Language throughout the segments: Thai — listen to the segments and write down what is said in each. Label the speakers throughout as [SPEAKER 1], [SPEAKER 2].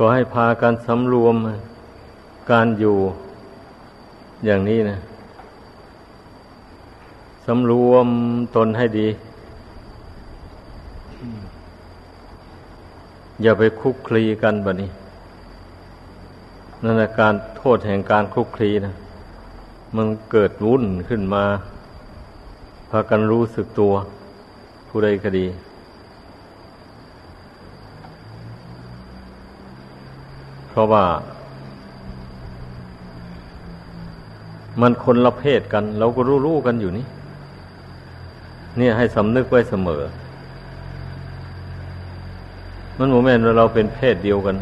[SPEAKER 1] ก็ให้พากันสำรวมการอยู่อย่างนี้นะสำรวมตนให้ดี อย่าไปคุกคลีกันแบบนี้นั่นแหละการโทษแห่งการคุกคลีนะมันเกิดวุ่นขึ้นมา พากันรู้สึกตัว ผู้ใดก็ดี เพ ราะว่า มันคนละเพศกัน เราก็รู้ๆกันอยู่นี่ เนี่ยให้สำนึกไว้เสมอ มันโมเมนต์เราเป็นเพศเดียวกัน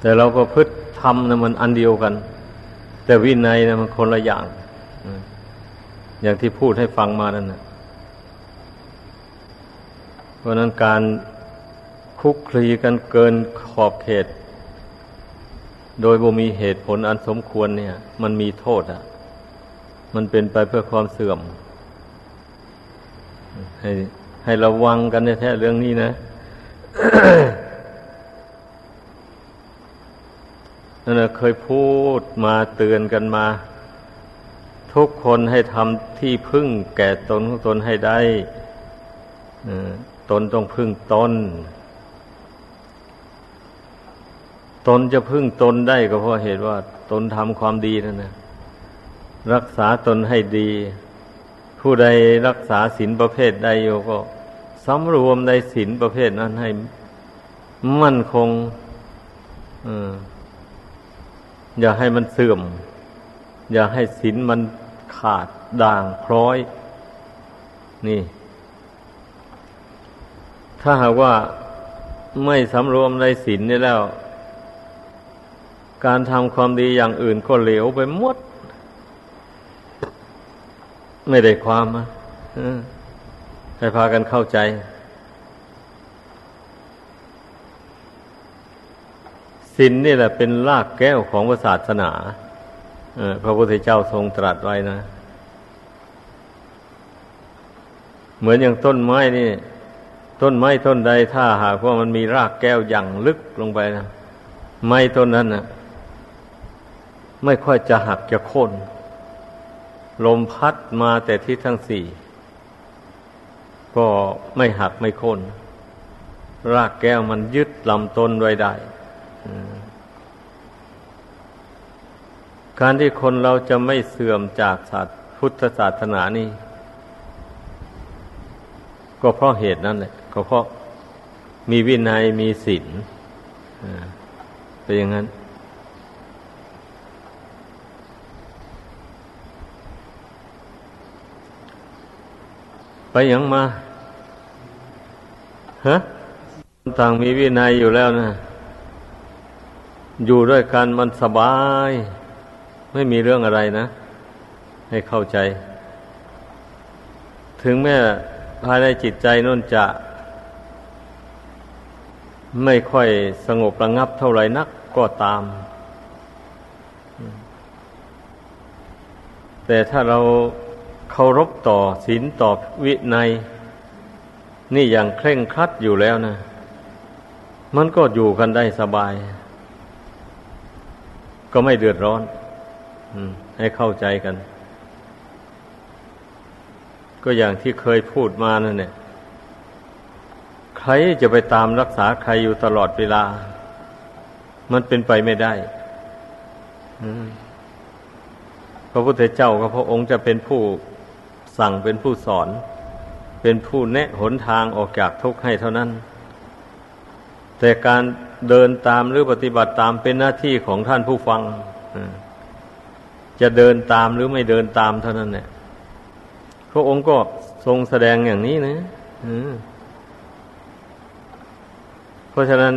[SPEAKER 1] แต่เราก็พึ่ทำนะมันอันเดียวกัน แต่วินัยนะมันคนละอย่าง อย่างที่พูดให้ฟังมานั่นนะ เพราะนั้นการคุกคลีกันเกินขอบเขต โดยบ่มีเหตุผลอันสมควรเนี่ย มันมีโทษอะ มันเป็นไปเพื่อความเสื่อม ให้ให้ระวังกันในแท้เรื่องนี้นะนั่นเคยพูดมาเตือนกันมา ทุกคนให้ทำที่พึ่งแก่ตนของตนให้ได้ ตนต้องพึ่งตน ตนจะพึ่งตนได้ก็เพราะเหตุว่า ตนทำความดีนั่นนะรักษาตนให้ดี ผู้ใดรักษาศีลประเภทใดอยู่ก็สำรวมในศีลประเภทนั้นให้มั่นคงอย่าให้มันเสื่อม อย่าให้ศีลมันขาดด่างพร้อย นี่ ถ้าหากว่าไม่สำรวมในศีลนี่แล้ว การทำความดีอย่างอื่นก็เหลวไปหมด ไม่ได้ความอะให้พากันเข้าใจ ศีลนนี่แหละเป็นรากแก้วของศาสนาพระพุทธเจ้าทรงตรัสไว้นะ เหมือนอย่างต้นไม้นี่ ต้นไม้ต้นใดถ้าหากว่ามันมีรากแก้วอย่างลึกลงไปนะไม้ต้นนั้นนะไม่ค่อยจะหักจะโค่นลมพัดมาแต่ทิศทั้งสี่ ก็ไม่หักไม่โค่นรากแก้วมันยึดลำต้นไว้ได้การที่คนเราจะไม่เสื่อมจากศาสตร์พุทธศาสนานี่ ก็เพราะเหตุนั้นแหละ ก็เพราะมีวินัยมีศีลเป็นอย่างนั้น ไปยังมา ฮะ ต่างมีวินัยอยู่แล้วนะ อยู่ด้วยกันมันสบาย ไม่มีเรื่องอะไรนะ ให้เข้าใจ ถึงแม้ภายในจิตใจนั่นจะ ไม่ค่อยสงบระงับเท่าไรนักก็ตาม แต่ถ้าเราเคารพต่อศีลต่อวินัย นี่อย่างเคร่งครัดอยู่แล้วนะ มันก็อยู่กันได้สบาย ก็ไม่เดือดร้อนให้เข้าใจกัน ก็อย่างที่เคยพูดมานั่นเนี่ย รจะไปตามรักษาใครอยู่ตลอดเวลา มันเป็นไปไม่ได้พระพุทธเจ้ากับพระองค์จะเป็นผู้สั่งเป็นผู้สอน เป็นผู้แนะหนทางออกจากทุกข์ให้เท่านั้น แต่การเดินตามหรือปฏิบัติตามเป็นหน้าที่ของท่านผู้ฟังจะเดินตามหรือไม่เดินตามเท่านั้นเนี่ยพระองค์ก็ทรงแสดงอย่างนี้นะเพ ราะฉะนั้น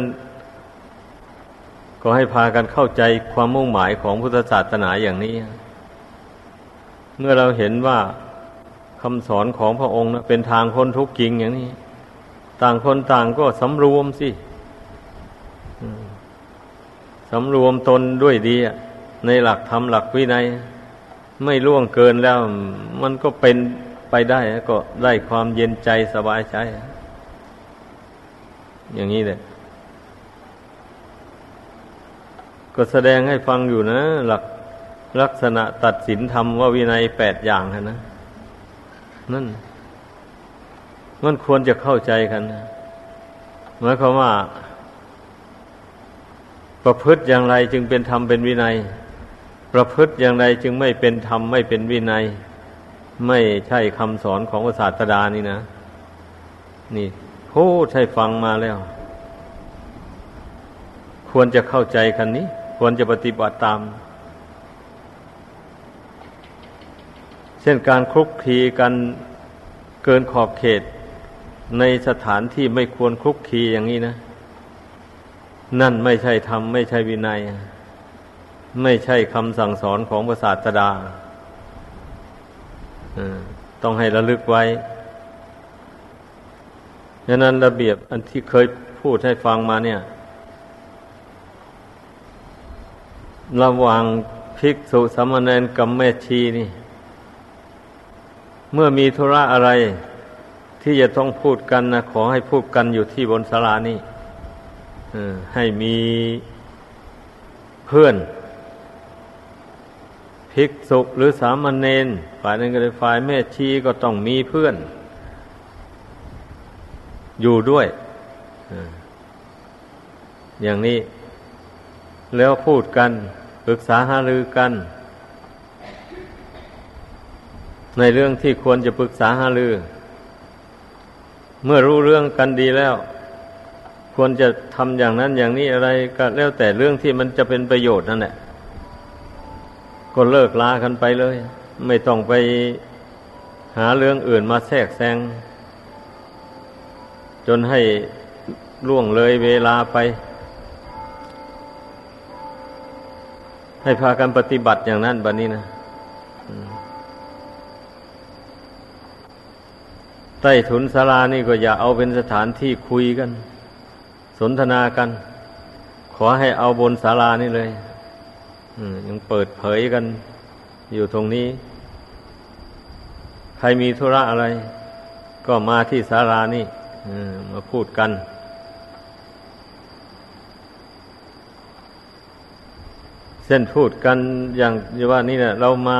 [SPEAKER 1] ก็ให้พากันเข้าใจความมุ่งหมายของพุทธศาสนาอย่างนี้ เมื่อเราเห็นว่าคำสอนของพระองค์นะเป็นทางคนทุกข์จริงอย่างนี้ ต่างคนต่างก็สำรวมสิสำรวมตนด้วยดีในหลักธรรมหลักวินัย ไม่ล่วงเกินแล้ว มันก็เป็นไปได้ก็ได้ความเย็นใจสบายใจ อย่างนี้เลย ก็แสดงให้ฟังอยู่นะ หลักลักษณะตัดสินธรรมว่าวินัยแปดอย่างนะนั่น มันควรจะเข้าใจกันนะหมายความว่า ประพฤติอย่างไรจึงเป็นธรรมเป็นวินัย ประพฤติอย่างไรจึงไม่เป็นธรรมไม่เป็นวินัย ไม่ใช่คำสอนของศาสดานี่นะ นี่พูดให้ฟังมาแล้ว ควรจะเข้าใจกันนี้ ควรจะปฏิบัติตาม เช่นการคลุกคลีกันเกินขอบเขต ในสถานที่ไม่ควรคลุกคลีอย่างนี้นะ นั่นไม่ใช่ธรรมไม่ใช่วินัย ไม่ใช่คำสั่งสอนของพระศาสดาต้องให้ระลึกไว้ดังนั้นระเบียบอันที่เคยพูดให้ฟังมาเนี่ย ระหว่างภิกษุสามเณรกับแม่ชีนี่ เมื่อมีธุระอะไรที่จะต้องพูดกันนะขอให้พูดกันอยู่ที่บนศาลานี่ให้มีเพื่อนภิกษุหรือสามเณรฝ่ายนั้นก็เลยฝ่ายแม่ชีก็ต้องมีเพื่อน อยู่ด้วยอย่างนี้ แล้วพูดกัน ปรึกษาหารือกัน ในเรื่องที่ควรจะปรึกษาหารือ เมื่อรู้เรื่องกันดีแล้ว ควรจะทำอย่างนั้นอย่างนี้อะไรก็แล้วแต่เรื่องที่มันจะเป็นประโยชน์นั่นแหละก็เลิกลากันไปเลย ไม่ต้องไปหาเรื่องอื่นมาแทรกแซงจนให้ล่วงเลยเวลาไป ให้พากันปฏิบัติอย่างนั้นบัดนนี้นะใต้ถุนศาลานี่ก็อย่าเอาเป็นสถานที่คุยกัน สนทนากัน ขอให้เอาบนศาลานี่เลยยังเปิดเผยกันอยู่ตรงนี้ ใครมีธุระอะไร ก็มาที่ศาลานี่มาพูดกัน เส้นพูดกันอย่างว่านี่นะเรามา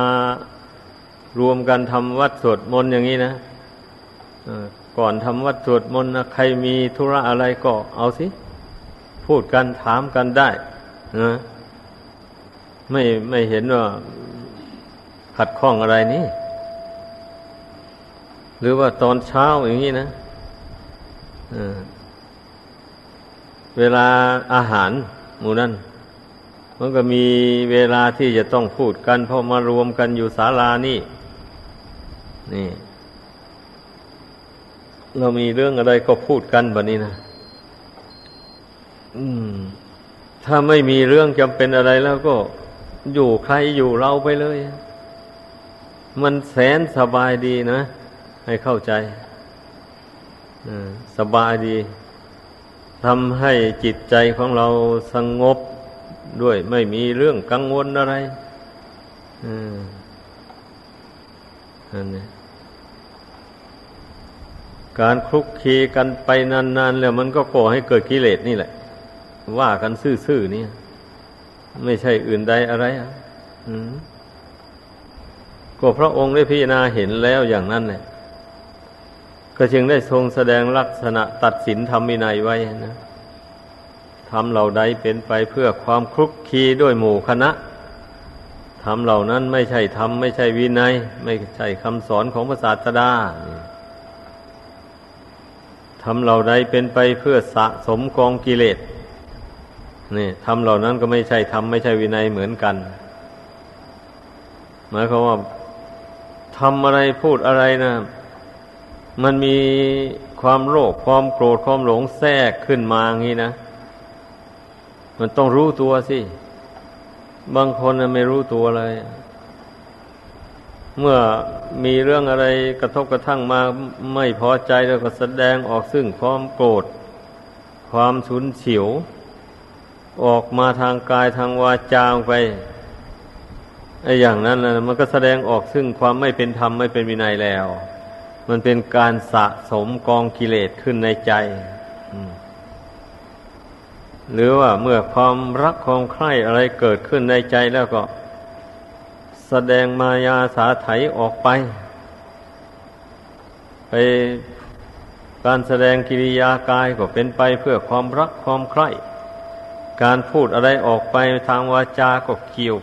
[SPEAKER 1] รวมกันทำวัดสวดมนต์อย่างนี้นะก่อนทำวัดสวดมนต์นะใครมีธุระอะไรก็เอาสิ พูดกันถามกันได้นะไม่ไม่เห็นว่าขัดข้องอะไรนี่ หรือว่าตอนเช้าอย่างนี้นะเวลาอาหารหมู่นั้น มันก็มีเวลาที่จะต้องพูดกันเพราะมารวมกันอยู่ศาลานี่ นี่ เรามีเรื่องอะไรก็พูดกันแบบนี้นะอืม ถ้าไม่มีเรื่องจำเป็นอะไรแล้วก็อยู่ใครอยู่เราไปเลย มันแสนสบายดีนะ ให้เข้าใจสบายดีทำให้จิตใจของเราสงบ ด้วยไม่มีเรื่องกังวลอะไรอันนี้การคลุกคีกันไปนานๆแล้วมันก็ก่อให้เกิดกิเลสนี่แหละ ว่ากันซื่อๆนี่ไม่ใช่อื่นใดอะไรอะก็พระองค์ได้พิจารณาเห็นแล้วอย่างนั้นเนี่ยก็จึงได้ทรงแสดงลักษณะตัดสินธรรมินัยไว้นะ ทำเหล่าใดเป็นไปเพื่อความคลุกคีด้วยหมู่คณะทำเหล่านั้นไม่ใช่ธรรมไม่ใช่วินัย ไม่ใช่คำสอนของพระศาสดาทำเหล่าใดเป็นไปเพื่อสะสมกองกิเลสนี่ทำเหล่านั้นก็ไม่ใช่ทำไม่ใช่วินัยเหมือนกันหมายความว่าทำอะไรพูดอะไรนะมันมีความโลภความโกรธความหลงแทรกขึ้นมาอย่างนี้นะ มันต้องรู้ตัวสิ บางคนไม่รู้ตัวเลย เมื่อมีเรื่องอะไรกระทบกระทั่งมาไม่พอใจแล้วก็แสดงออกซึ่งความโกรธ ความฉุนเฉียว ออกมาทางกายทางวาจาไปไอ้อย่างนั้นนะมันก็แสดงออกซึ่งความไม่เป็นธรรมไม่เป็นวินัยแล้ว มันเป็นการสะสมกองกิเลสขึ้นในใจ หรือว่าเมื่อความรักความใคร่อะไรเกิดขึ้นในใจแล้วก็ แสดงมายาสาไถออกไป ไปการแสดงกิริยากายก็เป็นไปเพื่อความรักความใคร่ การพูดอะไรออกไปทางวาจาก็เกี่ยว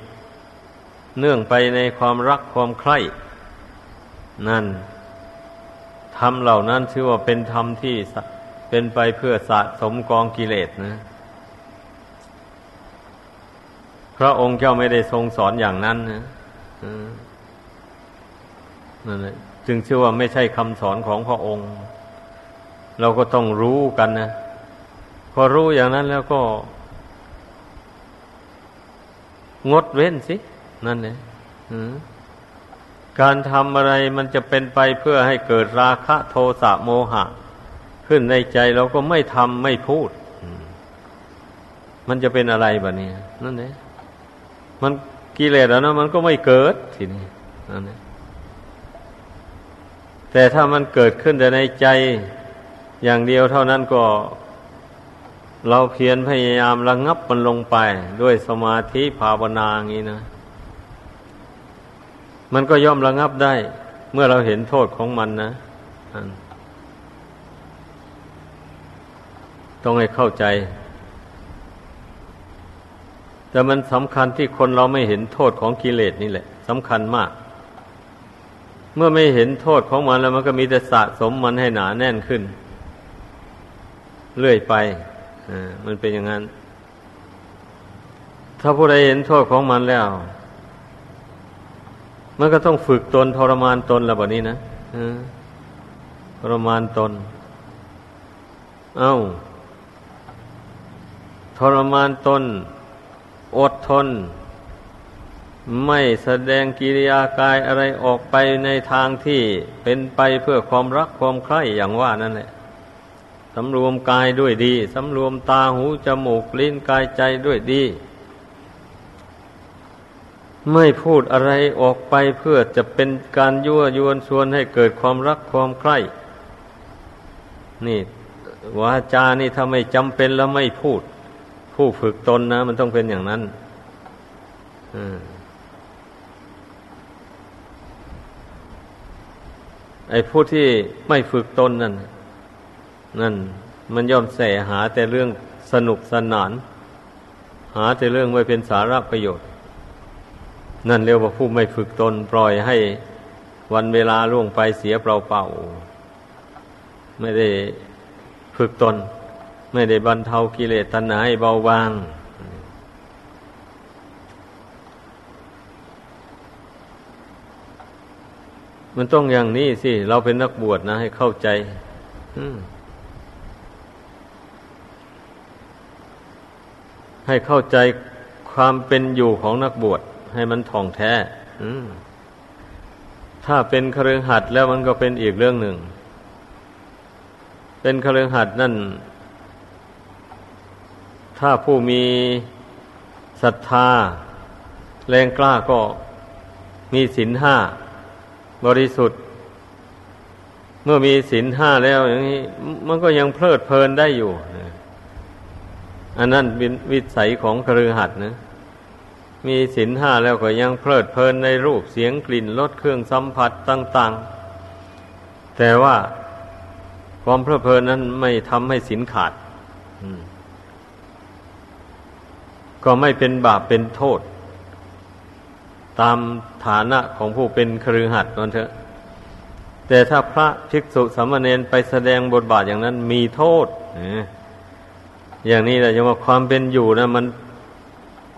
[SPEAKER 1] เนื่องไปในความรักความใคร่ นั่นธรรมเหล่านั้นชื่อว่าเป็นธรรมที่เป็นไปเพื่อสะสมกองกิเลสนะ พระองค์เจ้าไม่ได้ทรงสอนอย่างนั้นนะนั่นแหละจึงเชื่อว่าไม่ใช่คำสอนของพระองค์ เราก็ต้องรู้กันนะพอรู้อย่างนั้นแล้วก็ งดเว้นสิ นั่นเลยการทำอะไรมันจะเป็นไปเพื่อให้เกิดราคะโทสะโมหะ ขึ้นในใจเราก็ไม่ทำไม่พูด มันจะเป็นอะไรแบบนี้นั่นเอง มันกิเลสแล้วนะมันก็ไม่เกิดทีนี้นั่นแต่ถ้ามันเกิดขึ้นแต่ในใจอย่างเดียวเท่านั้นก็ เราเพียรพยายามระงงับมันลงไป ด้วยสมาธิภาวนาอย่างนี้นะ มันก็ย่อมระงับได้ เมื่อเราเห็นโทษของมันนะต้องให้เข้าใจ แต่มันสำคัญที่คนเราไม่เห็นโทษของกิเลสนี่แหละสำคัญมาก เมื่อไม่เห็นโทษของมันแล้วมันก็มีแต่สะสมมันให้หนาแน่นขึ้น เรื่อยไปมันเป็นอย่างนั้น ถ้าผู้ใดเห็นโทษของมันแล้ว มันก็ต้องฝึกตนทรมานตนแล้วแบบนี้นะทรมานตน เอา้า ทรมานตน อดทน ไม่แสดงกิริยากายอะไรออกไปในทางที่เป็นไปเพื่อความรักความใคร่อย่างว่านั่นแหละสำรวมกายด้วยดี สำรวมตาหูจมูกลิ้นกายใจด้วยดี ไม่พูดอะไรออกไปเพื่อจะเป็นการยั่วยวนชวนให้เกิดความรักความใคร่ นี่วาจานี่ถ้าไม่จำเป็นแล้วไม่พูด ผู้ฝึกตนนะ มันต้องเป็นอย่างนั้นไอ้ผู้ที่ไม่ฝึกตนนั่นนั่น มันย่อมแสหาแต่เรื่องสนุกสนาน หาแต่เรื่องไม่เป็นสาระประโยชน์ นั่นเรียกว่าผู้ไม่ฝึกตนปล่อยให้วันเวลาล่วงไปเสียเปล่าๆไม่ได้ฝึกตน ไม่ได้บรรเทากิเลสตัณหาให้เบาบาง มันต้องอย่างนี้สิ เราเป็นนักบวชนะ ให้เข้าใจให้เข้าใจความเป็นอยู่ของนักบวช ให้มันท่องแท้ถ้าเป็นครือหัดแล้วมันก็เป็นอีกเรื่องหนึ่ง เป็นครือหัดนั่น ถ้าผู้มีศรัทธา แรงกล้าก็มีศีลห้าบริสุทธิ์ เมื่อมีศีลห้าแล้วอย่างนี้ มันก็ยังเพลิดเพลินได้อยู่ อันนั้นเป็นวิสัยของครือหัดนะ มีศีลห้าแล้วก็ยังเพลิดเพลินในรูปเสียงกลิ่นรสเครื่องสัมผัสต่าง ๆ แต่ว่าความเพลิดเพลินนั้นไม่ทำให้ศีลขาด ก็ไม่เป็นบาปเป็นโทษ ตามฐานะของผู้เป็นครือหัดนั่นเถอะ แต่ถ้าพระภิกษุสามเณรไปแสดงบทบาทอย่างนั้นมีโทษอย่างนี้แหละจะว่าความเป็นอยู่นะมัน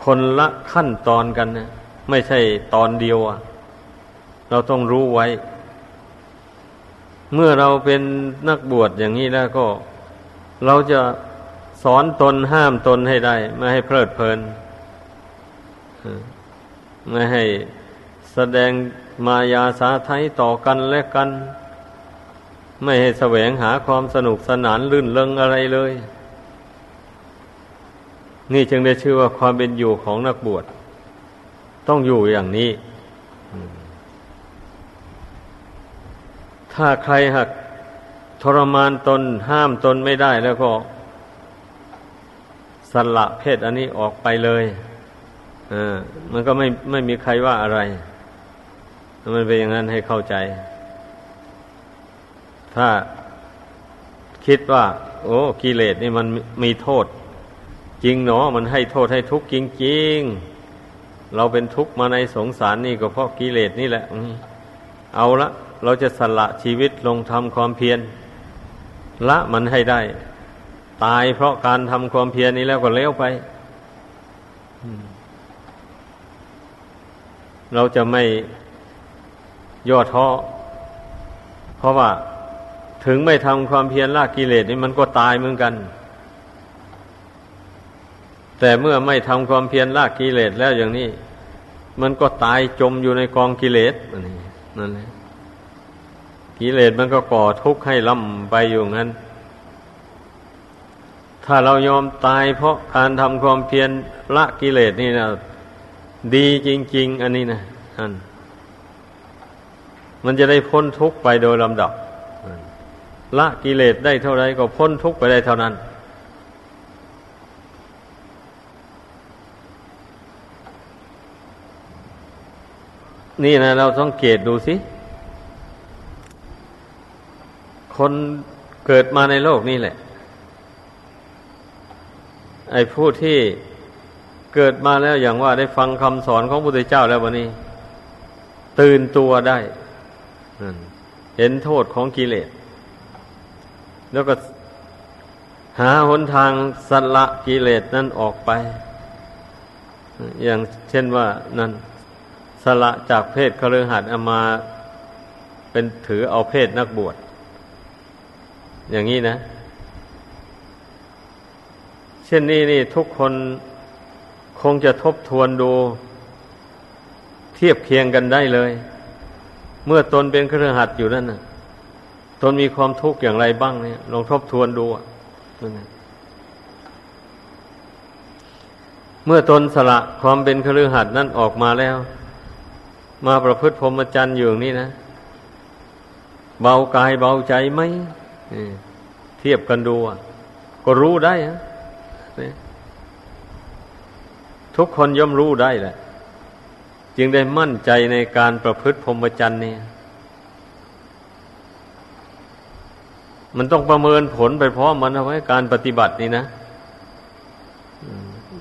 [SPEAKER 1] คนละขั้นตอนกันนะไม่ใช่ตอนเดียวอะเราต้องรู้ไว้ เมื่อเราเป็นนักบวชอย่างนี้แล้วก็ เราจะ สอนตนห้ามตนให้ได้ ไม่ให้เพลิดเพลิน ไม่ให้แสดงมายาสาไทยต่อกันและกัน ไม่ให้แสวงหาความสนุกสนานลื่นเลงอะไรเลย นี่จึงได้ชื่อว่าความเป็นอยู่ของนักบวช ต้องอยู่อย่างนี้ ถ้าใครหักทรมานตนห้ามตนไม่ได้แล้วก็ สละเพศอันนี้ออกไปเลยอมันก็ไม่ไม่มีใครว่าอะไร มันเป็นอย่างนั้นให้เข้าใจ ถ้าคิดว่า โอ้กิเลสนี่มันมีโทษ จริงเนาะมันให้โทษให้ทุกข์จริงๆ เราเป็นทุกข์มาในสงสารนี่ก็เพราะกิเลสนี่แหละเอาละ เราจะสละชีวิตลงทำความเพียรละมันให้ได้ ตายเพราะการทำความเพียรนี้แล้วก็เลี้ยวไป เราจะไม่ย่อท้อ เพราะว่าถึงไม่ทำความเพียรละกิเลสนี่มันก็ตายเหมือนกัน แต่เมื่อไม่ทำความเพียรละกิเลสแล้วอย่างนี้ มันก็ตายจมอยู่ในกองกิเลสนี่นั่นแหละกิเลสมันก็ก่อทุกข์ให้ล่ำไปอยู่งั้น ถ้าเรายอมตายเพราะการทำความเพียรละกิเลสนี่นะดีจริง ๆ อันนี้นะอันมันจะได้พ้นทุกข์ไปโดยลำดับ ละกิเลสได้เท่าไรก็พ้นทุกข์ไปได้เท่านั้น นี่นะเราต้องเกตดูสิ คนเกิดมาในโลกนี้แหละ ไอ้ผู้ที่เกิดมาแล้วอย่างว่าได้ฟังคำสอนของพระพุทธเจ้าแล้ววันนี้ ตื่นตัวได้เห็นโทษของกิเลส แล้วก็หาหนทางสละกิเลสนั้นออกไป อย่างเช่นว่านั่นสละจากเพศคฤหัสถ์เอามาเป็นถือเอาเพศนักบวช อย่างนี้นะ ช่นนี้นี่ทุกคนคงจะทบทวนดู เทียบเคียงกันได้เลย เมื่อตนเป็นเครือขัดอยู่นั่นนะตนมีความทุกข์อย่างไรบ้างเนี่ยลองทบทวนดูนั่นเมื่อตนสละความเป็นเครือขัดนั่นออกมาแล้ว มาประพฤติพรหมจรรย์อยู่นี่นะ เบากายเบาใจไหมเทียบกันดูก็รู้ได้ฮะ ทุกคนย่อมรู้ได้แหละ จึงได้มั่นใจในการประพฤติพรหมจรรย์นี่มันต้องประเมินผลไปพร้อมมันเอาไว้การปฏิบัตินี่นะ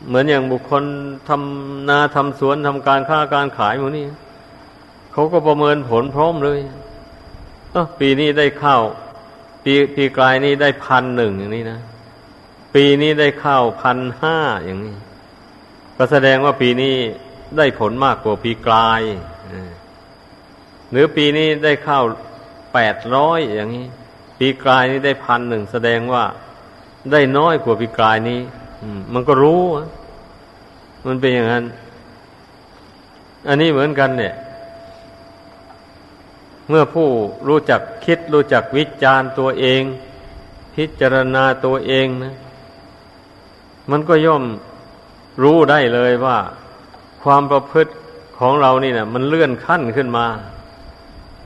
[SPEAKER 1] เหมือนอย่างบุคคลทำนาทำสวนทำการค้าการขายหมดนี่เขาก็ประเมินผลพร้อมเลยปีนี้ได้ข้าว ปีปีกลายนี้ได้พันหนึ่งอย่างนี้นะ ปีนี้ได้ข้าวพันห้าอย่างนี้ ก็แสดงว่าปีนี้ได้ผลมากกว่าปีกลาย หรือปีนี้ได้ข้าวแปดร้อยอย่างนี้ ปีกลายนี้ได้พันหนึ่งแสดงว่าได้น้อยกว่าปีกลายนี้มันก็รู้ มันเป็นอย่างนั้น อันนี้เหมือนกัน เนี่ย เมื่อผู้รู้จักคิดรู้จักวิจารณ์ตัวเอง พิจารณาตัวเองนะ มันก็ย่อมรู้ได้เลยว่า ความประพฤติของเรานี่นะมันเลื่อนขั้นขึ้นมา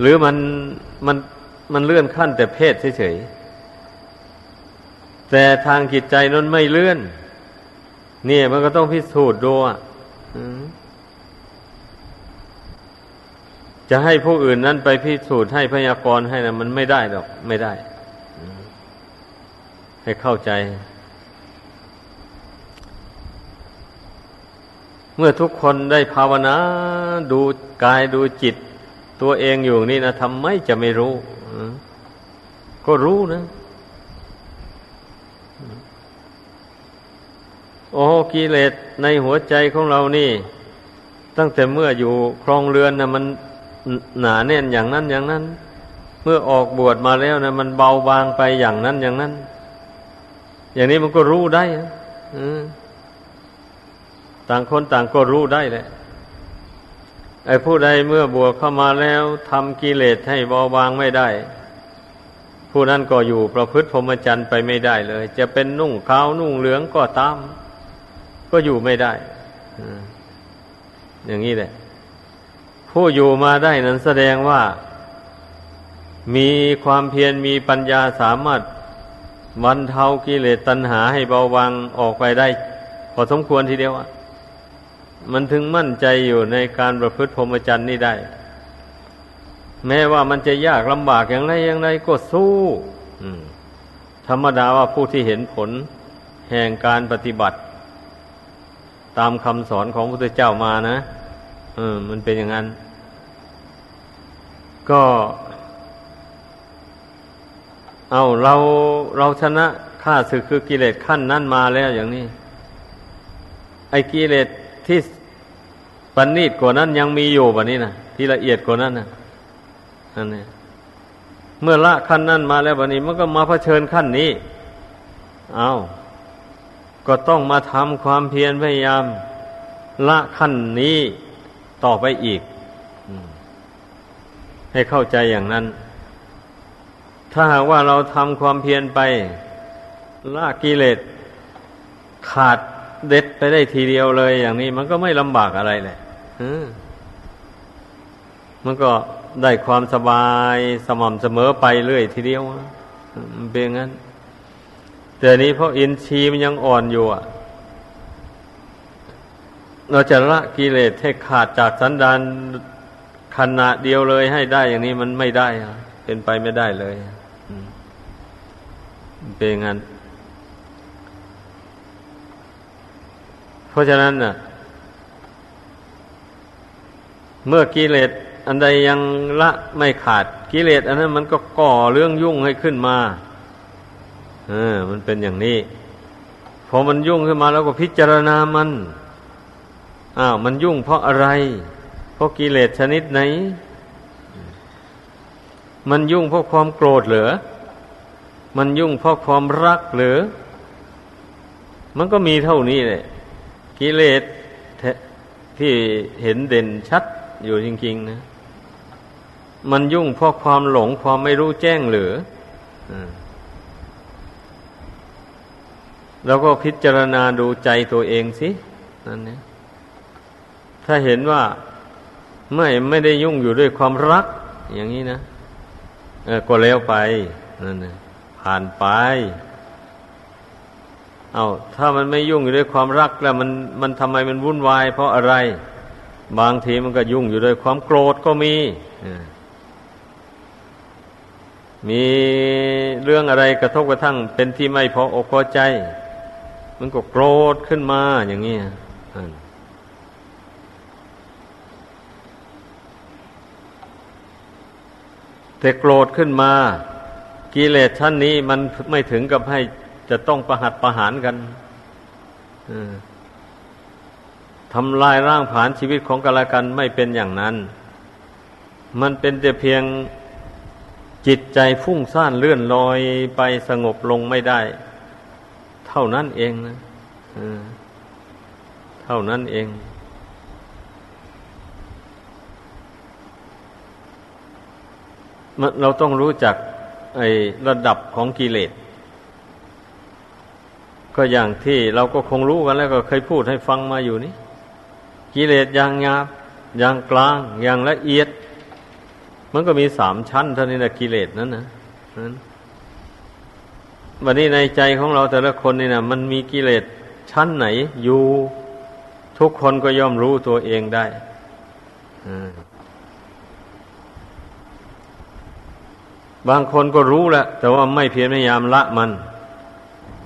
[SPEAKER 1] หรือมันมันมันเลื่อนขั้นแต่เพศเฉยๆแต่ทางจิตใจนั้นไม่เลื่อนเนี่ยมันก็ต้องพิสูจน์ดูอะจะให้ผู้อื่นนั้นไปพิสูจน์ให้พยากรณ์ให้นะมันไม่ได้หรอก ไม่ได้ ให้เข้าใจ เมื่อทุกคนได้ภาวนาดูกายดูจิต ตัวเองอยู่นี่นะทำไมจะไม่รู้ ก็รู้นะ โอ้กิเลสในหัวใจของเรานี่ ตั้งแต่เมื่ออยู่ครองเรือนนะมันหนาแน่นอย่างนั้นอย่างนั้น เมื่อออกบวชมาแล้วนะมันเบาบางไปอย่างนั้นอย่างนั้น อย่างนี้มันก็รู้ได้ ต่างคนต่างก็รู้ได้แหละไอ้ผู้ใดเมื่อบวชเข้ามาแล้วทำกิเลสให้เบาบางไม่ได้ ผู้นั้นก็อยู่ประพฤติพรหมจรรย์ไปไม่ได้เลย จะเป็นนุ่งขาวนุ่งเหลืองก็ตาม ก็อยู่ไม่ได้อย่างนี้แหละ ผู้อยู่มาได้นั้นแสดงว่า มีความเพียรมีปัญญาสามารถวันเทากิเลสตัณหาให้เบาบางออกไปได้พอสมควรทีเดียวอะ มันถึงมั่นใจอยู่ในการประพฤติพรหมจรรย์นี่ได้ แม้ว่ามันจะยากลำบากอย่างไรอย่างไรก็สู้ธรรมดาว่าผู้ที่เห็นผล แห่งการปฏิบัติ ตามคำสอนของพระพุทธเจ้ามานะเออมันเป็นอย่างนั้น ก็ เอาเราเราชนะข้าศึกคือกิเลสขั้นนั้นมาแล้วอย่างนี้ ไอ้กิเลส ที่ปณีตกว่านั้นยังมีอยู่แบบนี้นะที่ละเอียดกว่านั้นนะนั่นเองเมื่อละขั้นนั้นมาแล้วแบบนี้ มันก็มาเผชิญขั้นนี้ เอาก็ต้องมาทำความเพียรพยายาม ละขั้นนี้ต่อไปอีกให้เข้าใจอย่างนั้น ถ้าหากว่าเราทำความเพียรไปละกิเลสขาด เด็ดไปได้ทีเดียวเลยอย่างนี้ มันก็ไม่ลำบากอะไรแหละมันก็ได้ความสบายสม่ำเสมอไปเรื่อยทีเดียวมันเป็นงั้น แต่นี้เพราะอินทรีย์มันยังอ่อนอยู่อะ เราจะละกิเลสให้ขาดจากสันดานขณะเดียวเลยให้ได้อย่างนี้มันไม่ได้เป็นไปไม่ได้เลยเป็นงั้น เพราะฉะนั้นน่ะ เมื่อกิเลสอันใดยังละไม่ขาดกิเลสอันนั้นมันก็ก่อเรื่องยุ่งให้ขึ้นมาเออมันเป็นอย่างนี้พอมันยุ่งขึ้นมาแล้วก็พิจารณามันอ้าวมันยุ่งเพราะอะไร เพราะกิเลสชนิดไหน มันยุ่งเพราะความโกรธเหรือมันยุ่งเพราะความรักหรือ มันก็มีเท่านี้แหละ กิเลสที่เห็นเด่นชัดอยู่จริง ๆ นะ มันยุ่งเพราะความหลงความไม่รู้แจ้งหรือแล้วก็พิจารณาดูใจตัวเองสินั่นเนี่ยถ้าเห็นว่าไม่ไม่ได้ยุ่งอยู่ด้วยความรัก อย่างนี้นะ เออก็แล้วไปนั่นนะผ่านไป เอาถ้ามันไม่ยุ่งอยู่ด้วยความรักแล้วมันมันทำไมมันวุ่นวาย เพราะอะไร บางทีมันก็ยุ่งอยู่ด้วยความโกรธก็มีมีเรื่องอะไรกระทบกระทั่ง เป็นที่ไม่พออกพอใจ มันก็โกรธขึ้นมาอย่างนี้แต่โกรธขึ้นมา กิเลสชั้นนี้มันไม่ถึงกับให้ จะต้องประหัตประหารกันทำลายร่างผานชีวิตของกันและกันไม่เป็นอย่างนั้น มันเป็นแต่เพียงจิตใจฟุ้งซ่านเลื่อนลอยไปสงบลงไม่ได้ เท่านั้นเองนะเท่านั้นเอง เราต้องรู้จักไอ้ระดับของกิเลส ก็อย่างที่เราก็คงรู้กันแล้วก็เคยพูดให้ฟังมาอยู่นี่กิเลสอย่างหยาบอย่างกลาง อย่างละเอียด มันก็มีสามชั้นเท่านี้นะกิเลสนั้นนะนั้นวันนี้ในใจของเราแต่ละคนนี่นะมันมีกิเลสชั้นไหน อยู่ทุกคนก็ย่อมรู้ตัวเองได้บางคนก็รู้แหละแต่ว่าไม่เพียรพยายามละมัน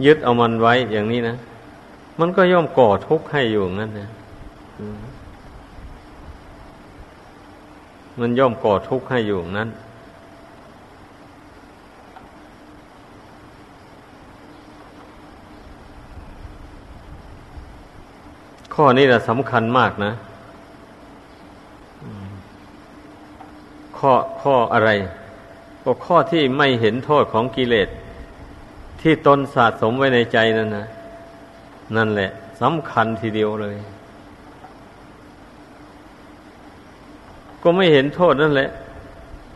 [SPEAKER 1] ยึดเอามันไว้อย่างนี้นะ มันก็ย่อมก่อทุกข์ให้อยู่งั้นนะมันย่อมก่อทุกข์ให้อยู่นั้น ข้อนี้แหละสำคัญมากนะข้อข้ออะไรก็ข้อที่ไม่เห็นโทษของกิเลส ที่ตนสะสมไว้ในใจนั่นนะนั่นแหละสำคัญทีเดียวเลย ก็ไม่เห็นโทษนั่นแหละ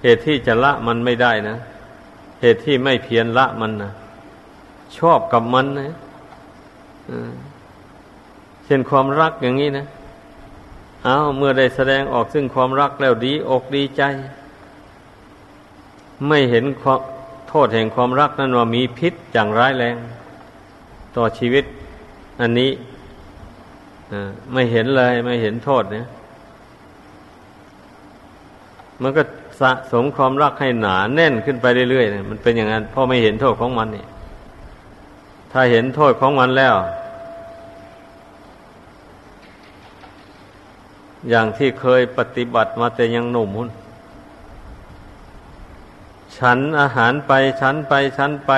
[SPEAKER 1] เหตุที่จะละมันไม่ได้นะ เหตุที่ไม่เพียรละมันนะชอบกับมันนะเช่นความรักอย่างนี้นะเอาเมื่อได้แสดงออกซึ่งความรักแล้วดีอกดีใจ ไม่เห็น โทษแห่งความรักนั้นว่ามีพิษอย่างร้ายแรง ต่อชีวิต อันนี้ไม่เห็นเลยไม่เห็นโทษเนี่ยมันก็สะสมความรักให้หนาแน่นขึ้นไปเรื่อยๆมันเป็นอย่างนั้นเพราะไม่เห็นโทษของมันนี่ถ้าเห็นโทษของมันแล้ว อย่างที่เคยปฏิบัติมาแต่ยังหนุ่มหุ่น ฉันอาหารไปฉันไปฉันไป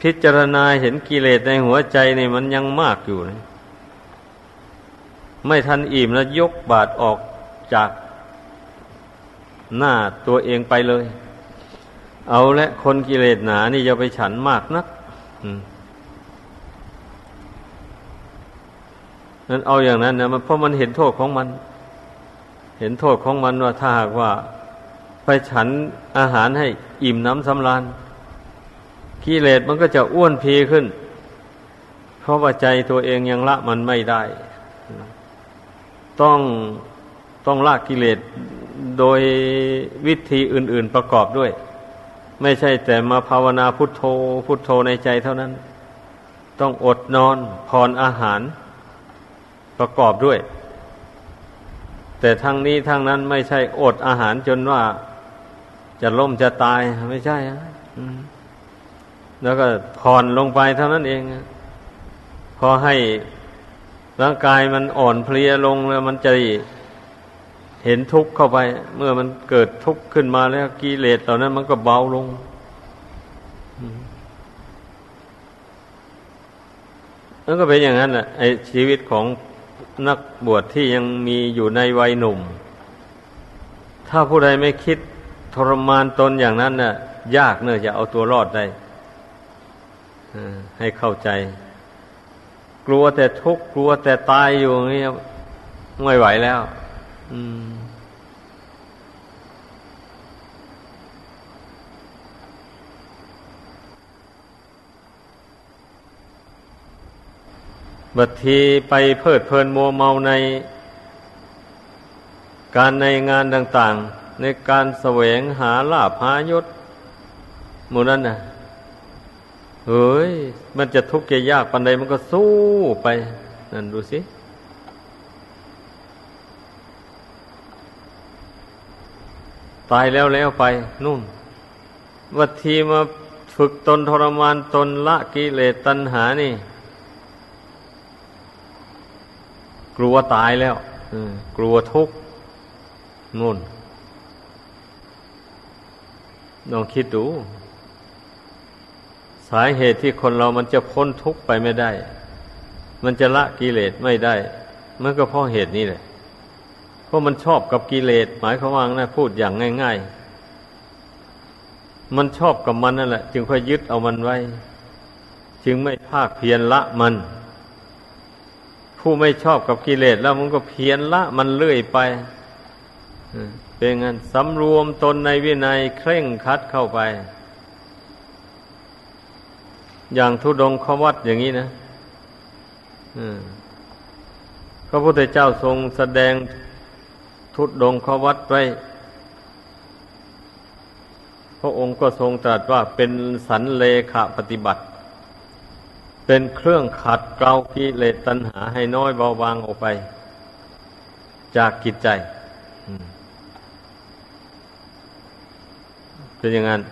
[SPEAKER 1] พิจารณาเห็นกิเลสในหัวใจนี่มันยังมากอยู่นะไม่ทันอิ่มแล้วยกบาดออกจากหน้าตัวเองไปเลย เอาและคนกิเลสหนา นี่จะไปฉันมากนักนั้นเอาอย่างนั้นนะมันเพราะมันเห็นโทษของมัน เห็นโทษของมันว่าถ้าหากว่า ไปฉันอาหารให้อิ่มน้ำสำราญกิเลสมันก็จะอ้วนพีขึ้น เพราะว่าใจตัวเองยังละมันไม่ได้ ต้องต้องละกิเลสโดยวิธีอื่น ๆประกอบด้วย ไม่ใช่แต่มาภาวนาพุทโธ พุทโธในใจเท่านั้น ต้องอดนอนผ่อนอาหารประกอบด้วย แต่ทั้งนี้ทั้งนั้นไม่ใช่อดอาหารจนว่า จะล้มจะตายไม่ใช่แล้วก็ผ่อนลงไปเท่านั้นเอง พอให้ร่างกายมันอ่อนเพลียลงแล้วมันจะเห็นทุกข์เข้าไป เมื่อมันเกิดทุกข์ขึ้นมาแล้วกิเลสเหล่านั้น มันก็เบาลงนั่นก็เป็นอย่างนั้นแหละไอชีวิตของนักบวชที่ยังมีอยู่ในวัยหนุ่ม ถ้าผู้ใดไม่คิด ทรมานตนอย่างนั้นน่ะ ยากเนอะจะเอาตัวรอดได้ให้เข้าใจ กลัวแต่ทุกข์กลัวแต่ตายอยู่อย่างนี้ไม่ไหวแล้วบัดทีไปเพิดเพลินมัวเมาใน การในงานต่าง ๆ ในการแสวงหาลาภหายศหมู่นั้นนะเฮ้ย มันจะทุกข์จะยากปันใดมันก็สู้ไป นั่นดูสิ ตายแล้วแล้วไปนู่นวัทีมาฝึกตนทรมานตนละกิเลสตัณหานี่ กลัวตายแล้วกลัวทุกข์นู่น ลองคิดดู สาเหตุที่คนเรามันจะพ้นทุกข์ไปไม่ได้ มันจะละกิเลสไม่ได้ มันก็เพราะเหตุนี้แหละราะมันชอบกับกิเลสหมายความว่านะพูดอย่างง่าย ๆ มันชอบกับมันนั่นแหละ จึงค่อยยึดเอามันไว้ จึงไม่ภาคเพียรละมัน ผู้ไม่ชอบกับกิเลสแล้วมันก็เพียรละมันเรื่อยไป เป็นงั้นสำรวมตนในวินัยเคร่งคัดเข้าไป อย่างทุดงขวัดอย่างนี้นะพระพุทธเจ้าทรงแสดงทุดดงขวัดไว้พระองค์ก็ทรงตรัสว่าเป็นสันเลขาปฏิบัติ เป็นเครื่องขัดเกลากิเลสตัณหาให้น้อยเบาบางออกไป จากกิจใจ เป็นอย่างนั้น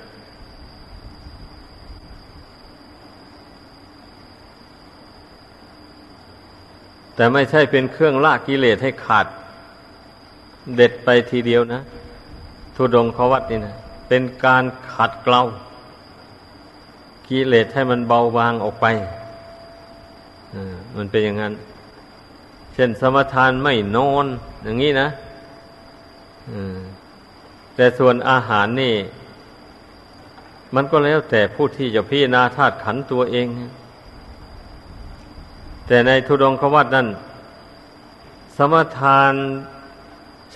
[SPEAKER 1] แต่ไม่ใช่เป็นเครื่องละกิเลสให้ขาด เด็ดไปทีเดียวนะทุดงขวัดนี่นะเป็นการขัดเกลากิเลสให้มันเบาบางออกไปมันเป็นอย่างนั้น เช่นสมทานไม่นอน อย่างนี้นะแต่ส่วนอาหารนี่ มันก็แล้วแต่ผู้ที่จะพิจารณาธาตุขันตัวเอง แต่ในทุดงควัดนั้น สมทาน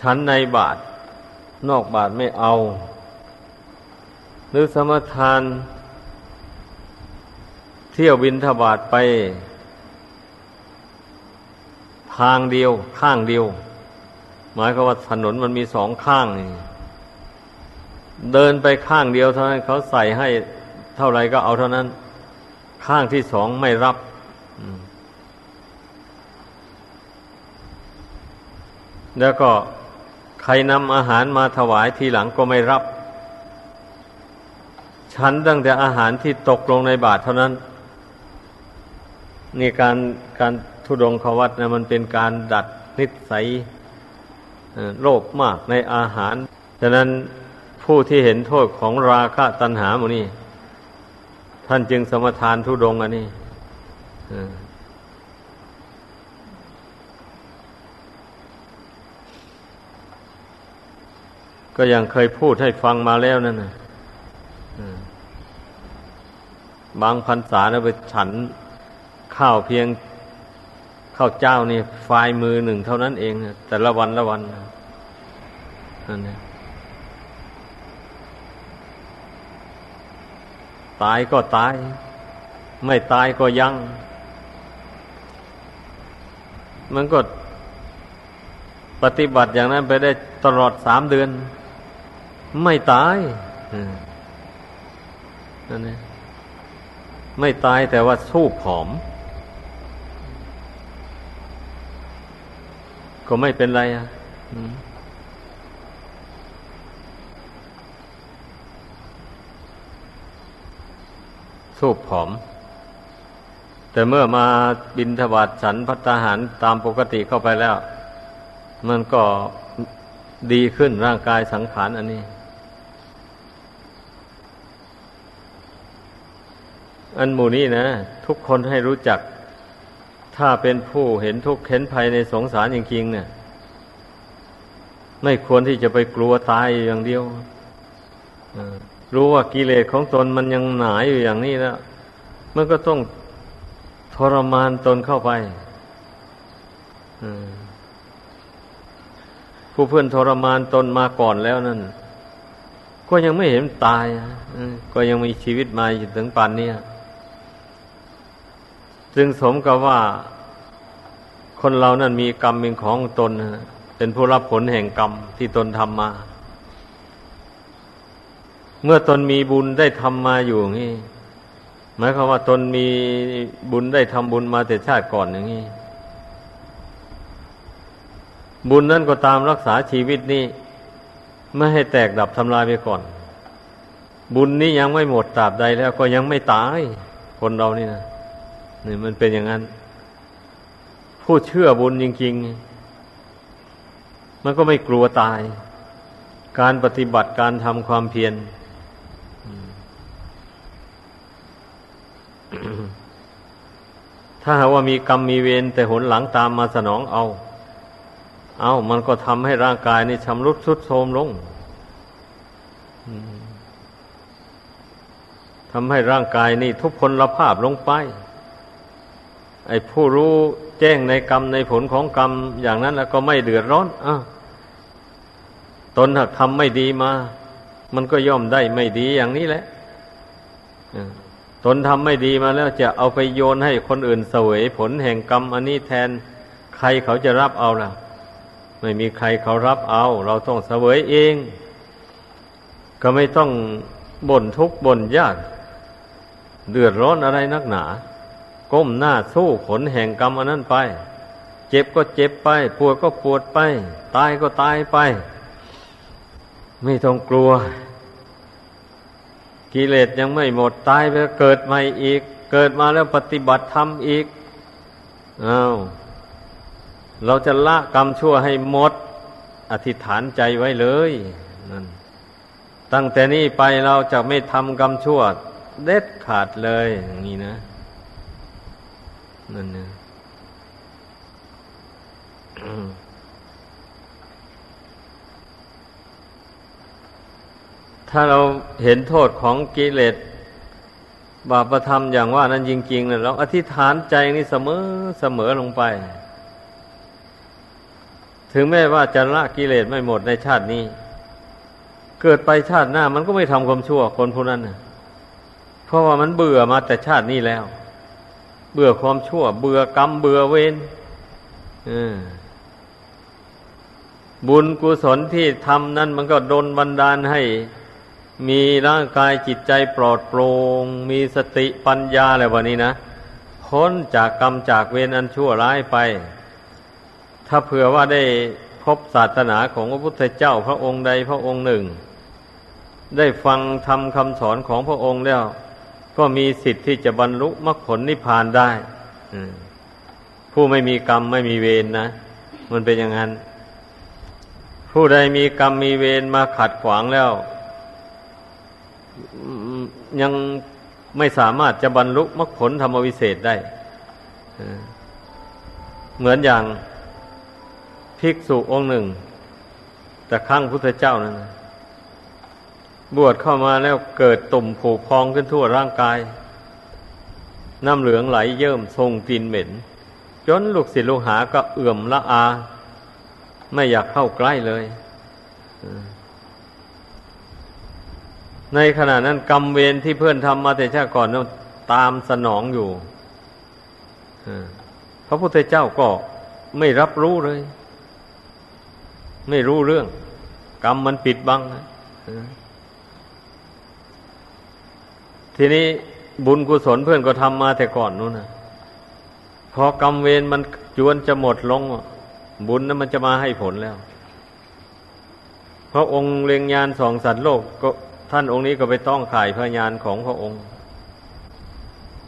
[SPEAKER 1] ฉันในบาท นอกบาทไม่เอา หรือสมทาน เที่ยวบินทบาทไป ทางเดียว ข้างเดียว หมายความว่าถนนมันมีสองข้าง เดินไปข้างเดียวเท่านั้นเขาใส่ให้เท่าไรก็เอาเท่านั้น ข้างที่สองไม่รับแล้วก็ใครนำอาหารมาถวายทีหลังก็ไม่รับ ฉันตั้งแต่อาหารที่ตกลงในบาทเท่านั้น นี่การการทุดงขวัตนะมันเป็นการดัดนิสัยโลภมากในอาหาร ฉะนั้น ผู้ที่เห็นโทษของราคะตัณหาหมูนี่ท่านจึงสมทานทุดงอันนี้ก็ยังเคยพูดให้ฟังมาแล้วนั่นนะบางพรรษาเราไปฉันข้าวเพียงข้าวเจ้านี่ฟายมือหนึ่งเท่านั้นเอง แต่ละวันละวันนั่นเนี่ย ตายก็ตาย ไม่ตายก็ยัง มันก็ปฏิบัติอย่างนั้นไปได้ตลอดสามเดือน ไม่ตายนั่นเองไม่ตายแต่ว่าสู้ผอม ก็ไม่เป็นไรอะ สู้ผอม แต่เมื่อมาบินทบาทฉันพัฒหารตามปกติเข้าไปแล้ว มันก็ดีขึ้นร่างกายสังขารอันนี้ อันหมู่นี้นะ ทุกคนให้รู้จัก ถ้าเป็นผู้เห็นทุกข์เห็นภัยในสงสารจริงๆเนี่ยไม่ควรที่จะไปกลัวตายอย่างเดียว รู้ว่ากิเลสของตนมันยังหนาอยู่อย่างนี้แล้วมันก็ต้องทรมานตนเข้าไปผู้เพื่อนทรมานตนมาก่อนแล้วนั่น ก็ยังไม่เห็นตายก็ยังมีชีวิตมาถึงป่านนี้จึงสมกับว่า คนเรานั่นมีกรรมเป็นของตนเป็นผู้รับผลแห่งกรรมที่ตนทำมา เมื่อตนมีบุญได้ทำมาอยู่อย่างนี้หมายความว่าตนมีบุญได้ทำบุญมาแต่ชาติก่อนอย่างนี้ บุญนั้นก็ตามรักษาชีวิตนี้ไม่ให้แตกดับทำลายไปก่อน บุญนี้ยังไม่หมดตราบใดแล้วก็ยังไม่ตาย คนเรานี่นะนี่มันเป็นอย่างนั้น ผู้เชื่อบุญจริง ๆ มันก็ไม่กลัวตาย การปฏิบัติการทำความเพียร ถ้าหากว่ามีกรรมมีเวรแต่หนหลังตามมาสนองเอา เอามันก็ทำให้ร่างกายนี่ชำรุดทรุดโทรมลงทำให้ร่างกายนี่ทุกพลภาพลงไป ไอ้ผู้รู้แจ้งในกรรมในผลของกรรมอย่างนั้นแล้วก็ไม่เดือดร้อนอะตนหากทำไม่ดีมา มันก็ย่อมได้ไม่ดีอย่างนี้แหละ ตนทำไม่ดีมาแล้วจะเอาไปโยนให้คนอื่นเสวยผลแห่งกรรมอันนี้แทนใครเขาจะรับเอาล่ะ ไม่มีใครเขารับเอา เราต้องเสวยเอง ก็ไม่ต้องบ่นทุกข์บ่นยาก เดือดร้อนอะไรนักหนา ก้มหน้าสู้ผลแห่งกรรมอันนั้นไป เจ็บก็เจ็บไป ปวดก็ปวดไป ตายก็ตายไป ไม่ต้องกลัว กิเลสยังไม่หมดตายไปเกิดใหม่อีก เกิดมาแล้วปฏิบัติธรรมอีกอา้าวเราจะละกรรมชั่วให้หมด อธิษฐานใจไว้เลยนั่นตั้งแต่นี้ไปเราจะไม่ทำกรรมชั่ว เด็ดขาดเลยอย่างนี้นะนั่นนะ ถ้าเราเห็นโทษของกิเลสบาปธรรมอย่างว่านั้นจริงๆนะเราอธิษฐานใจนี่เสมอเสมอลงไป ถึงแม้ว่าจะละกิเลสไม่หมดในชาตินี้ เกิดไปชาติหน้า มันก็ไม่ทำความชั่วคนผู้นั้นนะเพราะว่ามันเบื่อมาแต่ชาตินี้แล้ว เบื่อความชั่ว เบื่อกรรมเบื่อเวรบุญกุศลที่ทำนั้นมันก็ดนบันดาลให้ มีร่างกายจิตใจปลอดโปร่งมีสติปัญญาอะไรแบบนี้นะพ้นจากกรรมจากเวรอันชั่วร้ายไป ถ้าเผื่อว่าได้พบศาสนาของพระพุทธเจ้าพระองค์ใดพระองค์หนึ่ง ได้ฟังทำคำสอนของพระองค์แล้ว ก็มีสิทธิ์ที่จะบรรลุมรรคผลนิพพานได้ผู้ไม่มีกรรมไม่มีเวรนนะ มันเป็นอย่างนั้น ผู้ใดมีกรรมมีเวรมาขัดขวางแล้ว ยังไม่สามารถจะบรรลุมรรคผลธรรมวิเศษได้เหมือนอย่างภิกษุองค์หนึ่ง แต่ข้างพุทธเจ้านั้นบวชเข้ามาแล้วเกิดตุ่มผูกพองขึ้นทั่วร่างกาย น้ำเหลืองไหลเยิ่มทรงกลิ่นเหม็น จนลูกศิษย์ลูกหาก็เอื่อมละอา ไม่อยากเข้าใกล้เลย ในขณะนั้นกรรมเวรที่เพื่อนทำมาแต่ชาติก่อนนั้นตามสนองอยู่พระพุทธเจ้าก็ไม่รับรู้เลย ไม่รู้เรื่อง กรรมมันปิดบังนะทีนี้บุญกุศลเพื่อนก็ทำมาแต่ก่อนนู้นนะพอกรรมเวรมันจวนจะหมดลง บุญนั้นมันจะมาให้ผลแล้วพระองค์เลียงยานสองสัตว์โลกก็ ท่านองค์นี้ก็ไปต้องข่ายพระญาณของพระองค์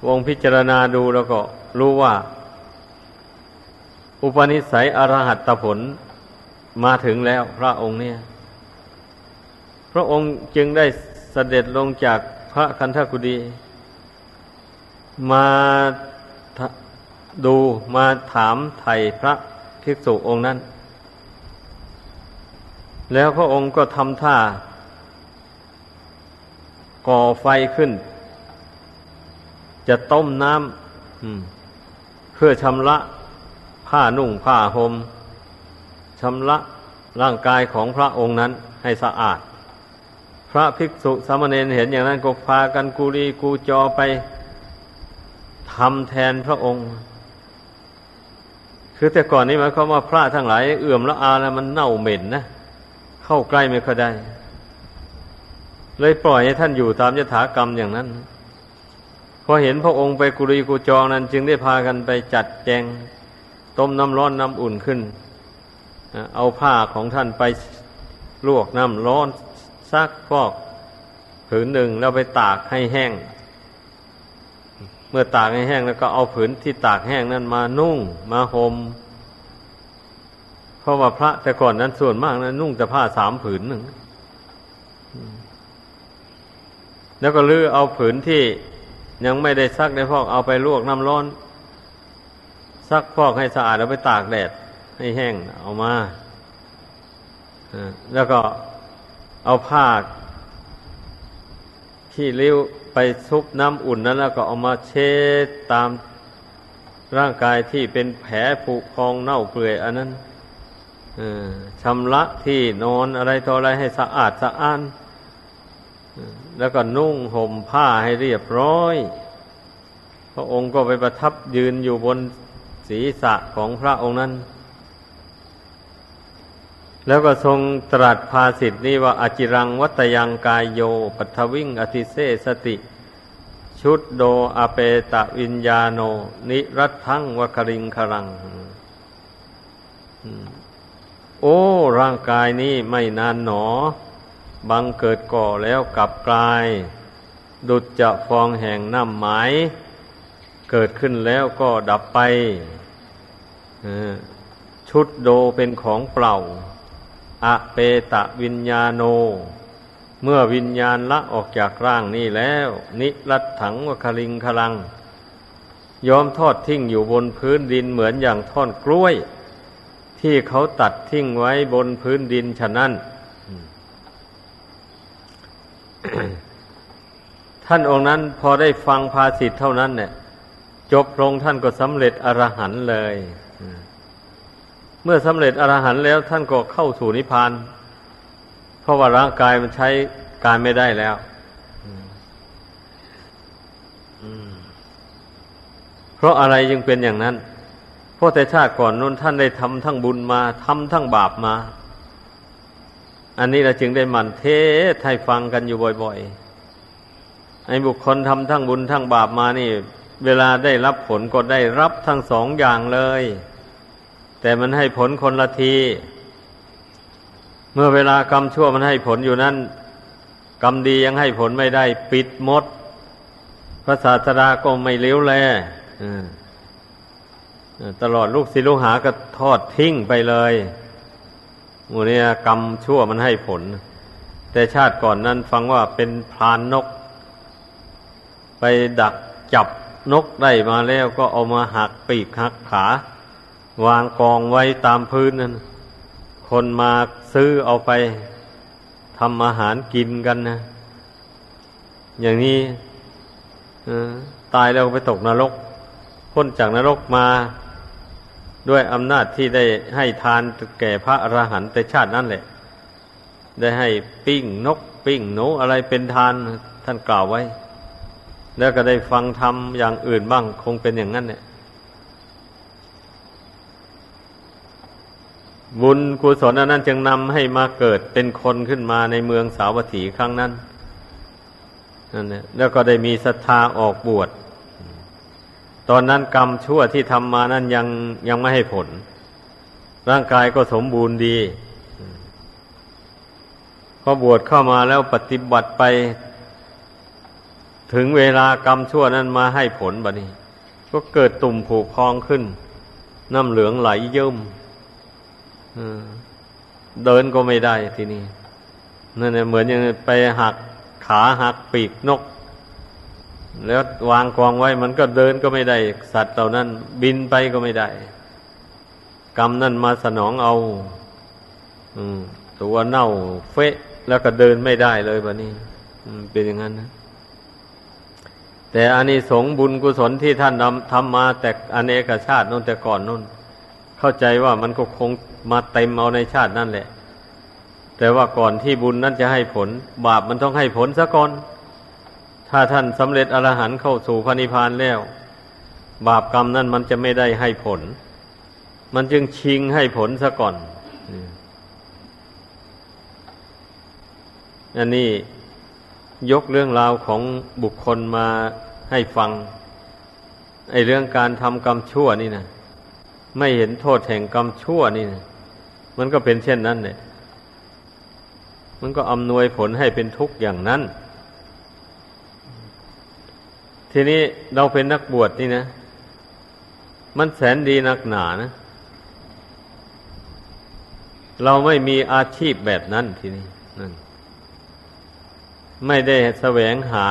[SPEAKER 1] วงพิจารณาดูแล้วก็รู้ว่า อุปนิสัยอรหัตผลมาถึงแล้วพระองค์เนี่ย พระองค์จึงได้เสด็จลงจากพระคันธกุฎีมาดูมาถามไถ่พระภิกษุองค์นั้น แล้วพระองค์ก็ทำท่า ก่อไฟขึ้น จะต้มน้ำเพื่อชำระผ้านุ่งผ้าหม่มชำระร่างกายของพระองค์นั้นให้สะอาด พระภิกษุสามเณรเห็นอย่างนั้นก็พากันกูรีกูจอไปทำแทนพระองค์ คือแต่ก่อนนี้หมายความว่าพระทั้งหลาย เอื่อมละอาแล้วมันเน่าเหม็นนะ เข้าใกล้ไม่ค่อยได้ เลยปล่อยให้ท่านอยู่ตามยถากรรมอย่างนั้นพอเห็นพระองค์ไปกุรีกูจองนั้น จึงได้พากันไปจัดแจง ต้มน้ำร้อนน้ำอุ่นขึ้น เอาผ้าของท่านไปลวกน้ำร้อนซักฟอกผืนหนึ่งแล้วไปตากให้แห้ง เมื่อตากให้แห้งแล้วก็เอาผืนที่ตากแห้งนั้นมานุ่งมาหม่มเพราะว่าพระแต่ก่อนนั้นส่วนมากนะนุ่งแต่ผ้าสามผืนหนึ่ง แล้วก็ลื้อเอาผืนที่ยังไม่ได้ซักได้ฟอกเอาไปลวกน้ำร้อน ซักฟอกให้สะอาดแล้วไปตากแดด ให้แห้งเอามาแล้วก็เอาผ้าที่ริ้วไปซุบน้ำอุ่นนั้น แล้วก็เอามาเช็ดตามร่างกายที่เป็นแผลผุพองเน่าเปื่อยอันนั้นชำระที่นอนอะไรต่ออะไรให้สะอาดสะอ้าน แล้วก็นุ่งห่มผ้าให้เรียบร้อย พระองค์ก็ไปประทับยืนอยู่บนศีรษะของพระองค์นั้น แล้วก็ทรงตรัสภาสิทธินี้ว่าอจิรังวัตยังกายโย ปัทวิ่งอธิเสสติ ชุดโดอเปตะวิญญาโน นิรัตทั้งวคริงครัง โอ้ ร่างกายนี้ไม่นานหนอ บังเกิดก่อแล้วกลับกลาย ดุจจะฟองแห่งน้ำหมายเกิดขึ้นแล้วก็ดับไปชุดโดเป็นของเปล่า อะเปตะวิญญาโน เมื่อวิญญาณละออกจากร่างนี้แล้ว นิรัตถังวคลิงคลัง ยอมทอดทิ้งอยู่บนพื้นดินเหมือนอย่างท่อนกล้วย ที่เขาตัดทิ้งไว้บนพื้นดินฉะนั้น ท่านองค์นั้นพอได้ฟังภาสิทธ์เท่านั้นเนี่ย จบลงท่านก็สำเร็จอรหันต์เลย เมื่อสำเร็จอรหันต์แล้วท่านก็เข้าสู่นิพพาน เพราะว่าร่างกายมันใช้การไม่ได้แล้วเพราะอะไรจึงเป็นอย่างนั้น เพราะแต่ชาติก่อนนู้นท่านได้ทำทั้งบุญมาทำทั้งบาปมา อันนี้เราจึงได้มันเทศให้ฟังกันอยู่บ่อยๆไอ้บุคคลทำทั้งบุญทั้งบาปมานี่ เวลาได้รับผลก็ได้รับทั้งสองอย่างเลย แต่มันให้ผลคนละที เมื่อเวลากรรมชั่วมันให้ผลอยู่นั้นกรรมดียังให้ผลไม่ได้ ปิดมด พระศาสดาก็ไม่เลี้ยวแลตลอดลูกศิลูกหาก็ทอดทิ้งไปเลย หมูเนี่ยกรรมชั่วมันให้ผล แต่ชาติก่อนนั้นฟังว่าเป็นพรานนก ไปดักจับนกได้มาแล้วก็เอามาหักปีกหักขาวางกองไว้ตามพื้นนั้นคนมาซื้อเอาไปทำอาหารกินกันนะ อย่างนี้ตายแล้วไปตกนรกพ้นจากนรกมา ด้วยอำนาจที่ได้ให้ทานแก่พระอรหันต์แต่ชาตินั่นแหละ ได้ให้ปิ้งนกปิ้งหนูอะไรเป็นทานท่านกล่าวไว้ แล้วก็ได้ฟังธรรมอย่างอื่นบ้างคงเป็นอย่างนั้นเนี่ยบุญกุศลอนั้นจึงนำให้มาเกิดเป็นคนขึ้นมาในเมืองสาวัตถีครั้งนั้นนั่นแหละแล้วก็ได้มีศรัทธาออกบวช ตอนนั้นกรรมชั่วที่ทำมานั้นยังยังไม่ให้ผล ร่างกายก็สมบูรณ์ดี พอบวชเข้ามาแล้วปฏิบัติไป ถึงเวลากรรมชั่วนั้นมาให้ผลบะนี้ ก็เกิดตุ่มผูกพองขึ้น น้ำเหลืองไหลเยิ้มเดินก็ไม่ได้ทีนี้นั่นเหมือนยังไปหักขาหักปีกนก แล้ววางกองไว้มันก็เดินก็ไม่ได้ สัตว์เหล่านั้น บินไปก็ไม่ได้ กรรมนั่นมาสนองเอาตัวเน่าเฟะ แล้วก็เดินไม่ได้เลยแบบนี้เป็นอย่างนั้นนะแต่อานิสงส์บุญกุศลที่ท่านทำมาแต่อเนกชาตินู่นแต่ก่อนนู่นเข้าใจว่ามันก็คงมาเต็มเอาในชาตินั่นแหละ แต่ว่าก่อนที่บุญนั้นจะให้ผล บาปมันต้องให้ผลซะก่อน ถ้าท่านสำเร็จอรหันต์เข้าสู่พระนิพพานแล้ว บาปกรรมนั่นมันจะไม่ได้ให้ผล มันจึงชิงให้ผลซะก่อนอันนี้ยกเรื่องราวของบุคคลมาให้ฟังไอเรื่องการทำกรรมชั่วนี่นะไม่เห็นโทษแห่งกรรมชั่วนี่นะมันก็เป็นเช่นนั้นเนี่ยมันก็อำนวยผลให้เป็นทุกข์อย่างนั้น ทีนี้เราเป็นนักบวชนี่นะ มันแสนดีนักหนานะ เราไม่มีอาชีพแบบนั้นทีนี้นั่นไม่ได้แสวงหา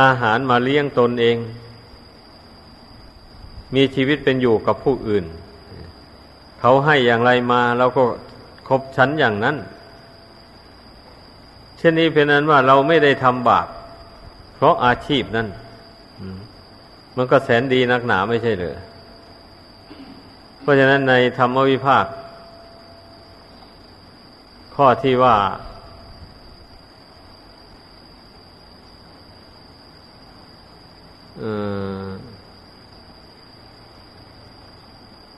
[SPEAKER 1] อาหารมาเลี้ยงตนเอง มีชีวิตเป็นอยู่กับผู้อื่น เขาให้อย่างไรมาเราก็คบชั้นอย่างนั้น เช่นนี้เป็นนั้นว่าเราไม่ได้ทำบาป ราะอาชีพนั้นมันก็แสนดีนักหนาไม่ใช่เหรือเพราะฉะนั้นในธรรมวิภาค ข้อที่ว่า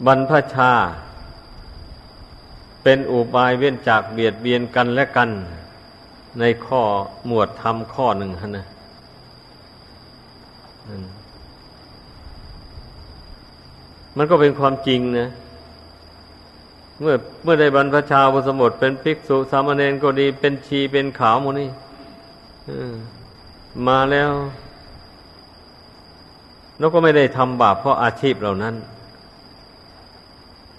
[SPEAKER 1] บรรพชา เป็นอุบายเว้นจากเบียดเบียนกันและกัน ในข้อหมวดธรรมข้อหนึ่งนะ มันก็เป็นความจริงนะ เมื่อเมื่อได้บรรพชาบุสมบทเป็นภิกษุสามเณรก็ดี เป็นชีเป็นขาวหมดนี่มาแล้วเราก็ไม่ได้ทำบาปเพราะอาชีพเหล่านั้น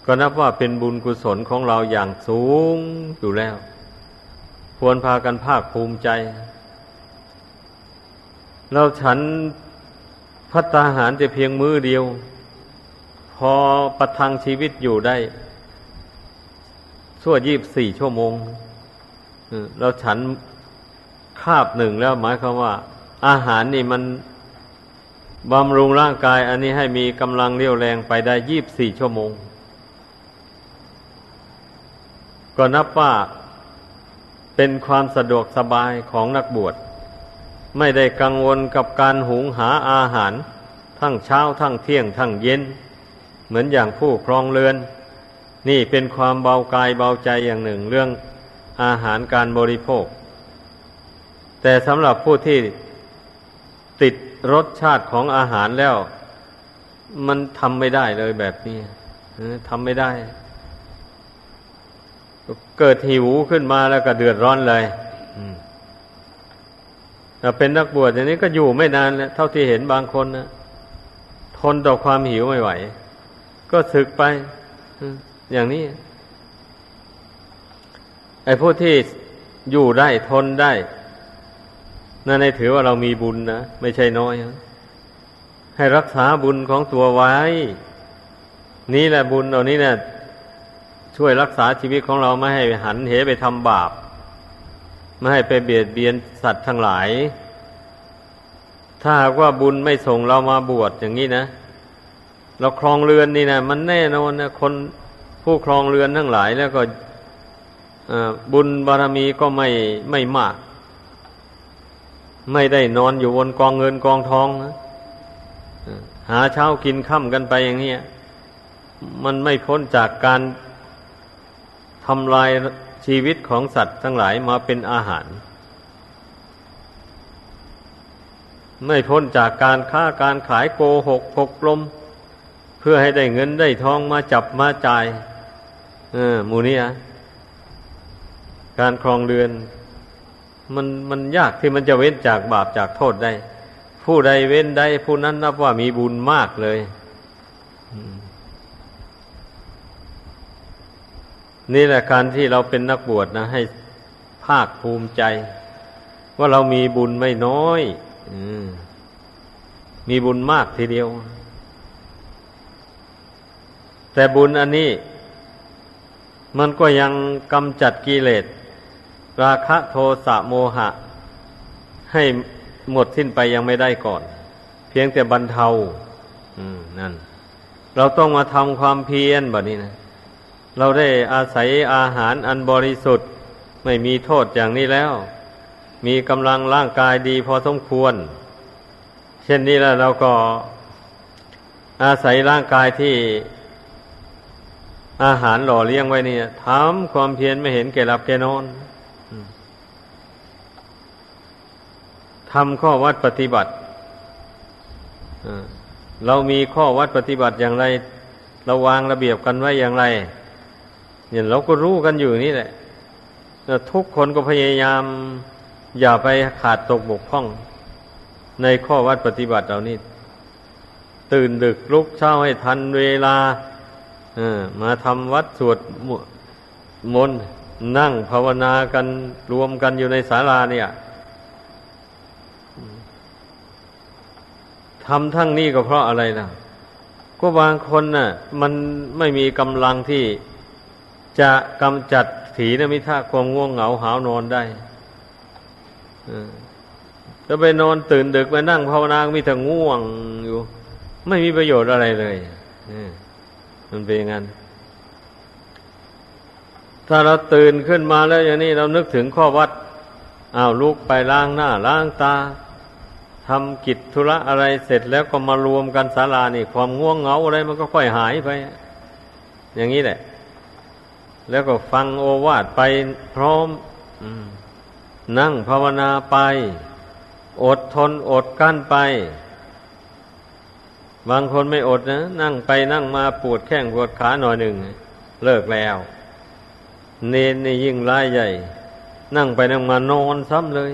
[SPEAKER 1] ก็นับว่าเป็นบุญกุศลของเราอย่างสูงอยู่แล้ว ควรพากันภาคภูมิใจ เราฉัน พัตาหารจะเพียงมือเดียว พอประทังชีวิตอยู่ได้ ชั่วยี่บสี่ชั่วโมงเราฉันคาบหนึ่งแล้วหมายความว่า อาหารนี่มันบำรุงร่างกาย อันนี้ให้มีกำลังเรี่ยวแรงไปได้ยี่บสี่ชั่วโมง ก็นับว่าเป็นความสะดวกสบายของนักบวช ไม่ได้กังวลกับการหุงหาอาหาร ทั้งเช้าทั้งเที่ยงทั้งเย็น เหมือนอย่างผู้ครองเรือน นี่เป็นความเบากายเบาใจอย่างหนึ่งเรื่องอาหารการบริโภค แต่สำหรับผู้ที่ติดรสชาติของอาหารแล้ว มันทำไม่ได้เลยแบบนี้ทำไม่ได้ เกิดหิวขึ้นมาแล้วก็เดือดร้อนเลย เป็นนักบวชอย่างนี้ก็อยู่ไม่นานแล้วเท่าที่เห็นบางคนนะทนต่อความหิวไม่ไหว ก็ศึกไปอย่างนี้ ไอ้ผู้ที่อยู่ได้ทนได้นั่นในถือว่าเรามีบุญนะไม่ใช่น้อยให้รักษาบุญของตัวไว้ นี่แหละบุญเอานี้เนี่ยช่วยรักษาชีวิตของเราไม่ให้หันเหไปทำบาป ไม่ให้ไปเบียดเบียนสัตว์ทั้งหลาย ถ้าหากว่าบุญไม่ส่งเรามาบวชอย่างนี้นะ เราครองเรือนนี่นะมันแน่นอนนะคนผู้ครองเรือนทั้งหลายแล้วก็บุญบารมีก็ไม่ไม่มาก ไม่ได้นอนอยู่บนกองเงินกองทองนะหาเช้ากินค่ำกันไปอย่างนี้มันไม่พ้นจากการทำลาย ชีวิตของสัตว์ทั้งหลายมาเป็นอาหาร ไม่พ้นจากการค้าการขายโกหกพกลม เพื่อให้ได้เงินได้ทองมาจับมาจ่ายเออมูนี่อะการครองเรือน มันมันยากที่มันจะเว้นจากบาปจากโทษได้ ผู้ใดเว้นได้ผู้นั้นนับว่ามีบุญมากเลย นี่แหละการที่เราเป็นนักบวชนะ ให้ภาคภูมิใจ ว่าเรามีบุญไม่น้อยอมีบุญมากทีเดียว แต่บุญอันนี้ มันก็ยังกำจัดกิเลส ราคะโทสะโมหะ ให้หมดสิ้นไปยังไม่ได้ก่อน เพียงแต่บรรเทา อืมนั่น เราต้องมาทำความเพียรแบบนี้นะ เราได้อาศัยอาหารอันบริสุทธิ์ ไม่มีโทษอย่างนี้แล้ว มีกำลังร่างกายดีพอสมควร เช่นนี้แล้วเราก็อาศัยร่างกายที่อาหารหล่อเลี้ยงไว้นี่ทำความเพียรไม่เห็นแก่หลับแก่นอนทำข้อวัดปฏิบัติเรามีข้อวัดปฏิบัติอย่างไร เราวางระเบียบกันไว้อย่างไร เนี่ยเราก็รู้กันอยู่นี่แหละทุกคนก็พยายาม อย่าไปขาดตกบกพร่อง ในข้อวัดปฏิบัติเรานี่ตื่นดึกลุกเช้าให้ทันเวลาอมาทำวัดสวดมนต์นั่งภาวนากันรวมกันอยู่ในศาลาเนี่ยทำทั้งนี้ก็เพราะอะไรล่ะก็บางคนน่ะ มันไม่มีกำลังที่ จะกำจัดถีนมิทะความง่วงเหงาหาวนอนได้จะไปนอนตื่นดึกไปนั่งภาวนามีแต่ง่วงอยู่ ไม่มีประโยชน์อะไรเลยมันเป็นอย่างนั้น ถ้าเราตื่นขึ้นมาแล้วอย่างนี้เรานึกถึงข้อวัดอ้าวลุกไปล้างหน้าล้างตาทำกิจธุระอะไรเสร็จแล้วก็มารวมกันศาลานี่ ความง่วงเหงาอะไรมันก็ค่อยหายไป อย่างนี้แหละ แล้วก็ฟังโอวาทไปพร้อมนั่งภาวนาไป อดทนอดกั้นไป บางคนไม่อดนะ นั่งไปนั่งมาปวดแข้งปวดขาหน่อยหนึ่ง เลิกแล้ว เนนนี่ยิ่งร้ายใหญ่ นั่งไปนั่งมานอนซ้ำเลย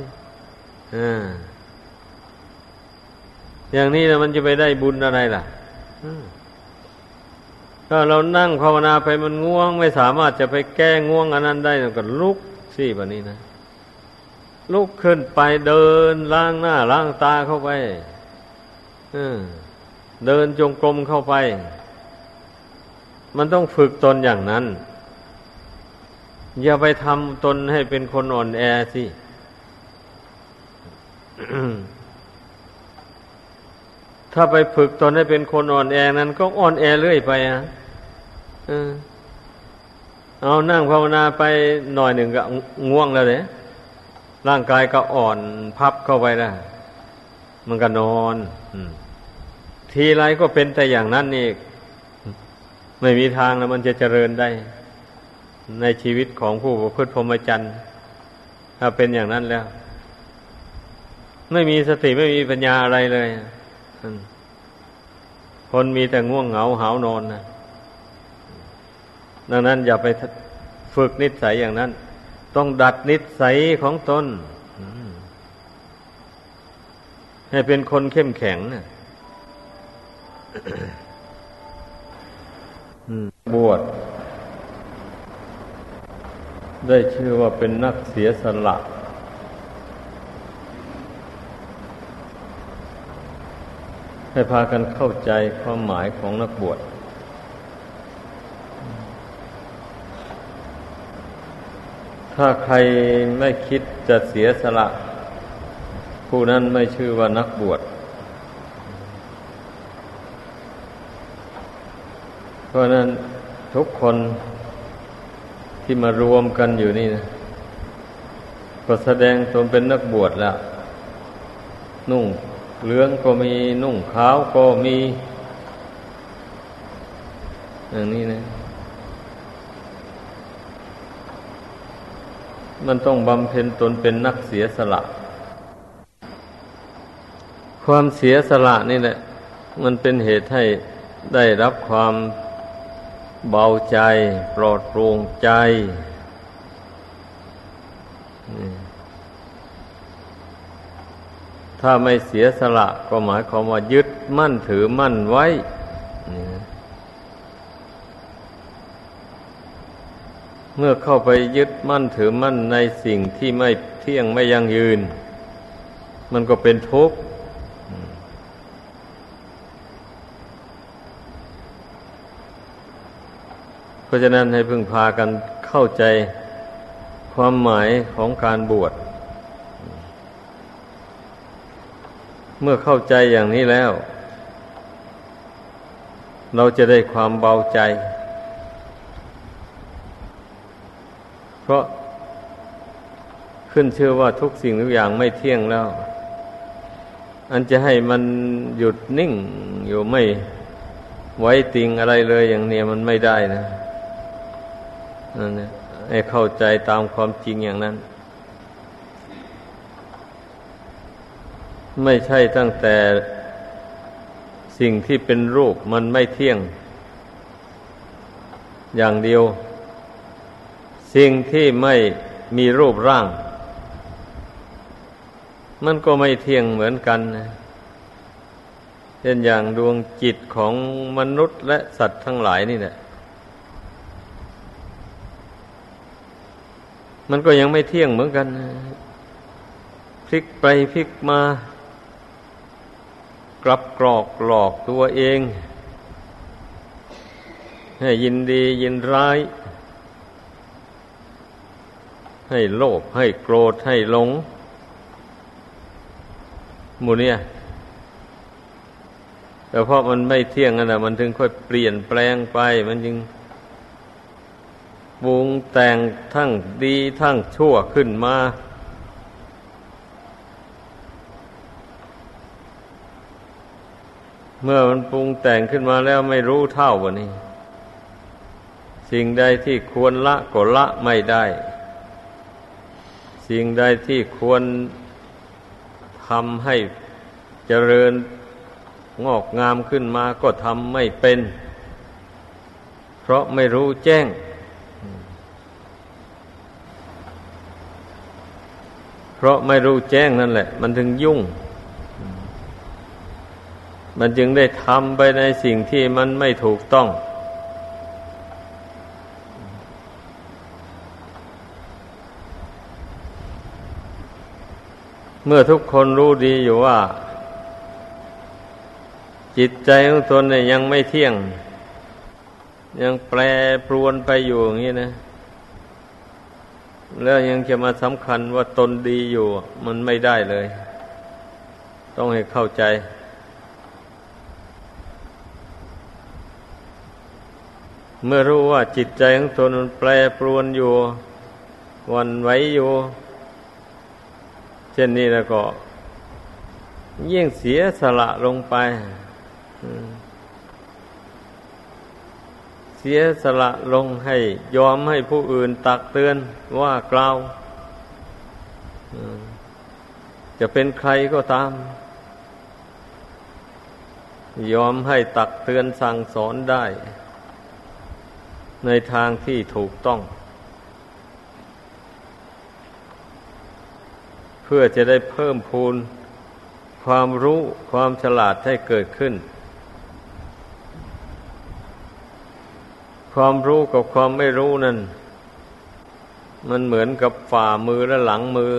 [SPEAKER 1] อ่าอย่างนี้นะมันจะไปได้บุญอะไรล่ะ ถ้าเรานั่งภาวนาไปมันง่วง ไม่สามารถจะไปแก้ง่วงอันนั้นได้ก็ลุกสิแบบนี้นะลุกขึ้นไปเดินล้างหน้าล้างตาเข้าไปเดินจงกรมเข้าไป มันต้องฝึกตนอย่างนั้น อย่าไปทำตนให้เป็นคนอ่อนแอสิถ้าไปฝึกตนให้เป็นคนอ่อนแอนั้นก็อ่อนแอเรื่อยไปอะ เอานั่งภาวนาไปหน่อยหนึ่งก็ง่วงแล้วเนี่ยร่างกายก็อ่อนพับเข้าไปแล้วมันก็นอนทีไรก็เป็นแต่อย่างนั้นนี่ไม่มีทางแล้วมันจะเจริญได้ ในชีวิตของผู้ประพฤติพรหมจรรย์ถ้าเป็นอย่างนั้นแล้ว ไม่มีสติไม่มีปัญญาอะไรเลยคนมีแต่ง่วงเหงาหานอนนะ ดังนั้นอย่าไปฝึกนิสัยอย่างนั้น ต้องดัดนิสัยของตนให้เป็นคนเข้มแข็งนะบวชได้ชื่อว่าเป็นนักเสียสละให้พากันเข้าใจความหมายของนักบวช ถ้าใครไม่คิดจะเสียสละ ผู้นั้นไม่ชื่อว่านักบวช เพราะนั้นทุกคนที่มารวมกันอยู่นี่นะก็แสดงตนเป็นนักบวชแล้ว นุ่งเหลืองก็มีนุ่งขาวก็มี อย่างนี้นะ มันต้องบำเพ็ญตนเป็นนักเสียสละ ความเสียสละนี่แหละ มันเป็นเหตุให้ได้รับความเบาใจ ปลอดโปร่งใจ ถ้าไม่เสียสละก็หมายความว่ายึดมั่นถือมั่นไว้ มื่อเข้าไปยึดมั่นถือมั่นในสิ่งที่ไม่เที่ยงไม่ยั่งยืน มันก็เป็นทุกข์เพราะฉะนั้นให้พึงพากันเข้าใจความหมายของการบวช เมื่อเข้าใจอย่างนี้แล้ว เราจะได้ความเบาใจ เพราะขึ้นเชื่อว่าทุกสิ่งทุกอย่างไม่เที่ยงแล้ว อันจะให้มันหยุดนิ่งอยู่ไม่ไว้ติงอะไรเลยอย่างนี้มันไม่ได้นะนั่นนะให้เข้าใจตามความจริงอย่างนั้น ไม่ใช่ตั้งแต่สิ่งที่เป็นรูปมันไม่เที่ยง อย่างเดียว สิ่งที่ไม่มีรูปร่าง มันก็ไม่เที่ยงเหมือนกันนะเช่นอย่างดวงจิตของมนุษย์และสัตว์ทั้งหลายนี่แหละมันก็ยังไม่เที่ยงเหมือนกันพลิกไปพลิกมา กลับกรอกหลอกตัวเอง ให้ยินดียินร้าย ให้โลภให้โกรธให้หลงมูเนี่ยแต่เพราะมันไม่เที่ยงนั่นแหะมันถึงค่อยเปลี่ยนแปลงไป มันจึงปรุงแต่งทั้งดีทั้งชั่วขึ้นมา เมื่อมันปรุงแต่งขึ้นมาแล้วไม่รู้เท่าวันนี้ สิ่งใดที่ควรละก็ละไม่ได้ สิ่งใดที่ควรทำให้เจริญงอกงามขึ้นมาก็ทำไม่เป็น เพราะไม่รู้แจ้ง เพราะไม่รู้แจ้งนั่นแหละ มันถึงยุ่ง มันจึงได้ทำไปในสิ่งที่มันไม่ถูกต้อง เมื่อทุกคนรู้ดีอยู่ว่า จิตใจของตนเนี่ยยังไม่เที่ยง ยังแปรปรวนไปอยู่อย่างนี้นะ แล้วยังจะมาสำคัญว่าตนดีอยู่ มันไม่ได้เลย ต้องให้เข้าใจเมื่อรู้ว่าจิตใจของตนมันแปรปรวนอยู่วันไหวอยู่ เช่นนี้แล้วก็ ยิ่งเสียสละลงไปเสียสละลงให้ยอมให้ผู้อื่นตักเตือนว่ากล่าวจะเป็นใครก็ตาม ยอมให้ตักเตือนสั่งสอนได้ ในทางที่ถูกต้อง พื่อจะได้เพิ่มพูนความรู้ความฉลาดให้เกิดขึ้น ความรู้กับความไม่รู้นั่น มันเหมือนกับฝ่ามือและหลังมือ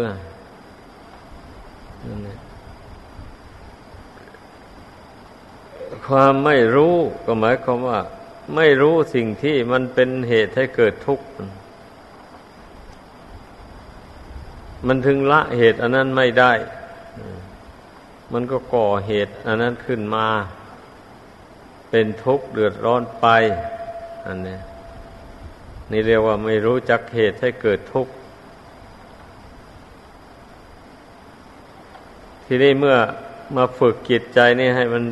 [SPEAKER 1] ความไม่รู้ก็หมายความว่า ไม่รู้สิ่งที่มันเป็นเหตุให้เกิดทุกข์ มันถึงละเหตุอันนั้นไม่ได้ มันก็ก่อเหตุอันนั้นขึ้นมา เป็นทุกข์เดือดร้อนไป อันนี้นี่เรียกว่าไม่รู้จักเหตุให้เกิดทุกข์ ทีนี้เมื่อมาฝึกจิตใจนี่ให้มัน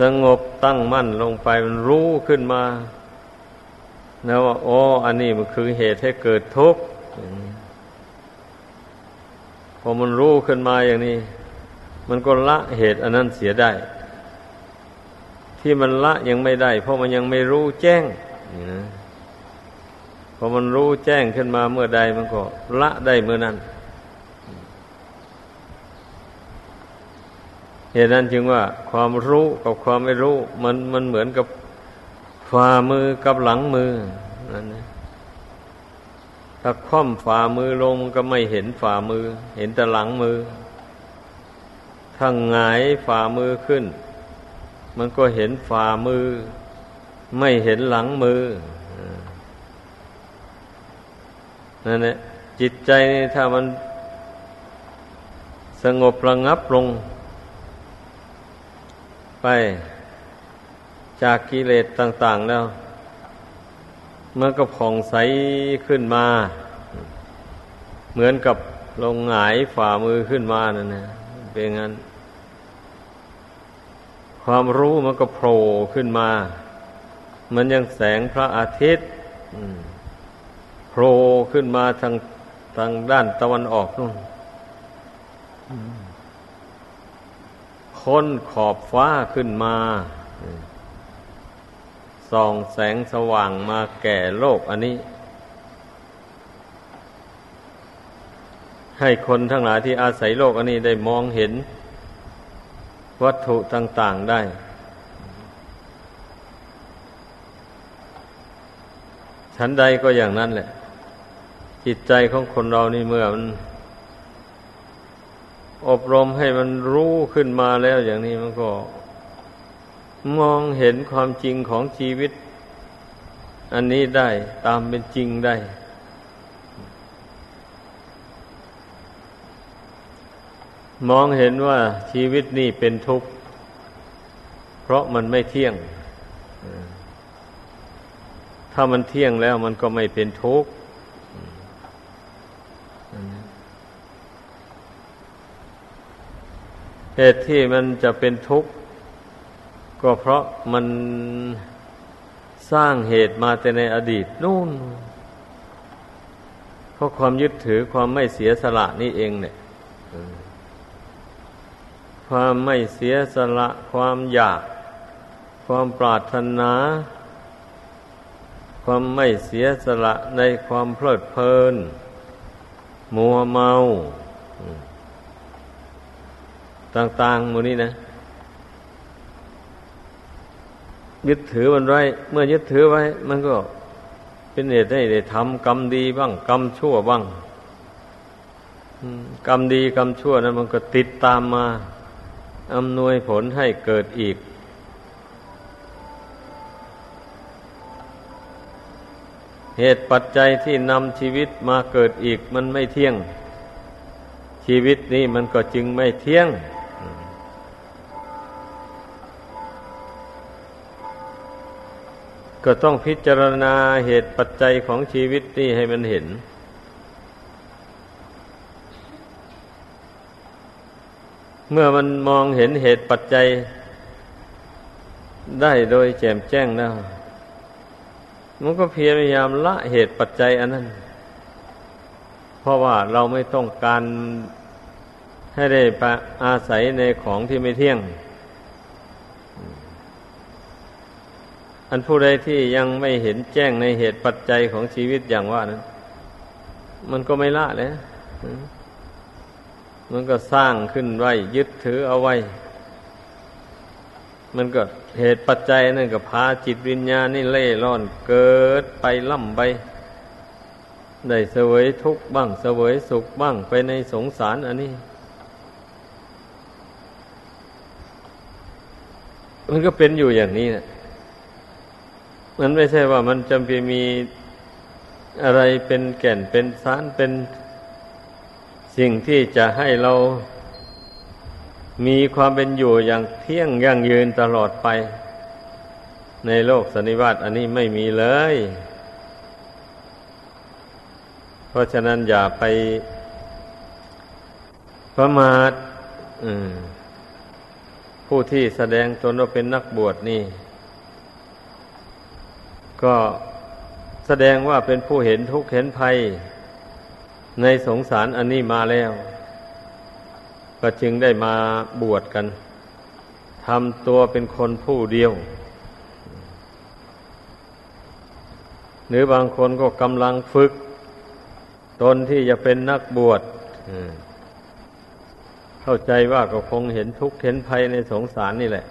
[SPEAKER 1] สงบตั้งมั่นลงไปมันรู้ขึ้นมานะว่าโอ้อันนี้มันคือเหตุให้เกิดทุกข์ พอมันรู้ขึ้นมาอย่างนี้ มันก็ละเหตุอันนั้นเสียได้ ที่มันละยังไม่ได้ เพราะมันยังไม่รู้แจ้งนี่นะพอมันรู้แจ้งขึ้นมาเมื่อใดมันก็ละได้เมื่อนั้น เหตุนั้นจึงว่าความรู้กับความไม่รู้ มันมันเหมือนกับฝ่ามือกับหลังมือนั่นนะ ถ้าคว่ำฝ่ามือลงมันก็ไม่เห็นฝ่ามือ เห็นแต่หลังมือ ถ้าหงายฝ่ามือขึ้น มันก็เห็นฝ่ามือ ไม่เห็นหลังมือนั่นแหละจิตใจนี่ถ้ามันสงบระงับลง ไปจากกิเลสต่าง ๆ แล้ว มันก็ผ่องใสขึ้นมา เหมือนกับลงหงายฝ่ามือขึ้นมานั่นนะเป็นงั้น ความรู้มันก็โผล่ขึ้นมา มันยังแสงพระอาทิตย์โผล่ขึ้นมาทางทางด้านตะวันออกนู่นค้นขอบฟ้าขึ้นมา ส่องแสงสว่างมาแก่โลกอันนี้ ให้คนทั้งหลายที่อาศัยโลกอันนี้ได้มองเห็น วัตถุต่าง ๆได้ ชั้นใดก็อย่างนั้นแหละ จิตใจของคนเรานี่เมื่อมันอบรมให้มันรู้ขึ้นมาแล้วอย่างนี้มันก็ มองเห็นความจริงของชีวิต อันนี้ได้ตามเป็นจริงได้ มองเห็นว่าชีวิตนี่เป็นทุกข์ เพราะมันไม่เที่ยง ถ้ามันเที่ยงแล้วมันก็ไม่เป็นทุกข์เหตุที่มันจะเป็นทุกข์ ก็เพราะมันสร้างเหตุมาแต่ในอดีตนู่น เพราะความยึดถือความไม่เสียสละนี่เองเนี่ยความไม่เสียสละความอยาก ความปรารถนา ความไม่เสียสละในความเพลิดเพลิน มัวเมา ต่างๆมูนี้นะ ยึดถือมันไว้ เมื่อยึดถือไว้ มันก็เป็นเหตุให้ได้ทำกรรมดีบ้างกรรมชั่วบ้างกรรมดีกรรมชั่วนั้นมันก็ติดตามมาอำนวยผลให้เกิดอีก เหตุปัจจัยที่นำชีวิตมาเกิดอีกมันไม่เที่ยง ชีวิตนี้มันก็จึงไม่เที่ยง ก็ต้องพิจารณาเหตุปัจจัยของชีวิตนี้ให้มันเห็น เมื่อมันมองเห็นเหตุปัจจัย ได้โดยแจ่มแจ้งแล้วมันก็เพียรพยายามละเหตุปัจจัยอันนั้น เพราะว่าเราไม่ต้องการให้ได้อาศัยในของที่ไม่เที่ยง อันผู้ใดที่ยังไม่เห็นแจ้งในเหตุปัจจัยของชีวิตอย่างว่านั้น มันก็ไม่ละเลยมันก็สร้างขึ้นไว้ ยึดถือเอาไว้ มันก็เหตุปัจจัยนั่นก็พาจิตวิญญาณนี่เล่ร่อนเกิดไปล่ำไปได้เสวยทุกข์บ้าง เสวยสุขบ้างไปในสงสารอันนี้ มันก็เป็นอยู่อย่างนี้นะ มันไม่ใช่ว่ามันจำเป็นมีอะไรเป็นแก่นเป็นสารเป็นสิ่งที่จะให้เรามีความเป็นอยู่อย่างเที่ยงยั่งยืนตลอดไป ในโลกสันนิวาตอันนี้ไม่มีเลย เพราะฉะนั้นอย่าไปประมาทผู้ที่แสดงตนว่าเป็นนักบวชนี่ ก็แสดงว่าเป็นผู้เห็นทุกข์เห็นภัย ในสงสารอันนี้มาแล้ว ก็จึงได้มาบวชกันทำตัวเป็นคนผู้เดียว หรือบางคนก็กำลังฝึก ตนที่จะเป็นนักบวชเข้าใจว่าก็คงเห็นทุกข์เห็นภัยในสงสารนี่แหละ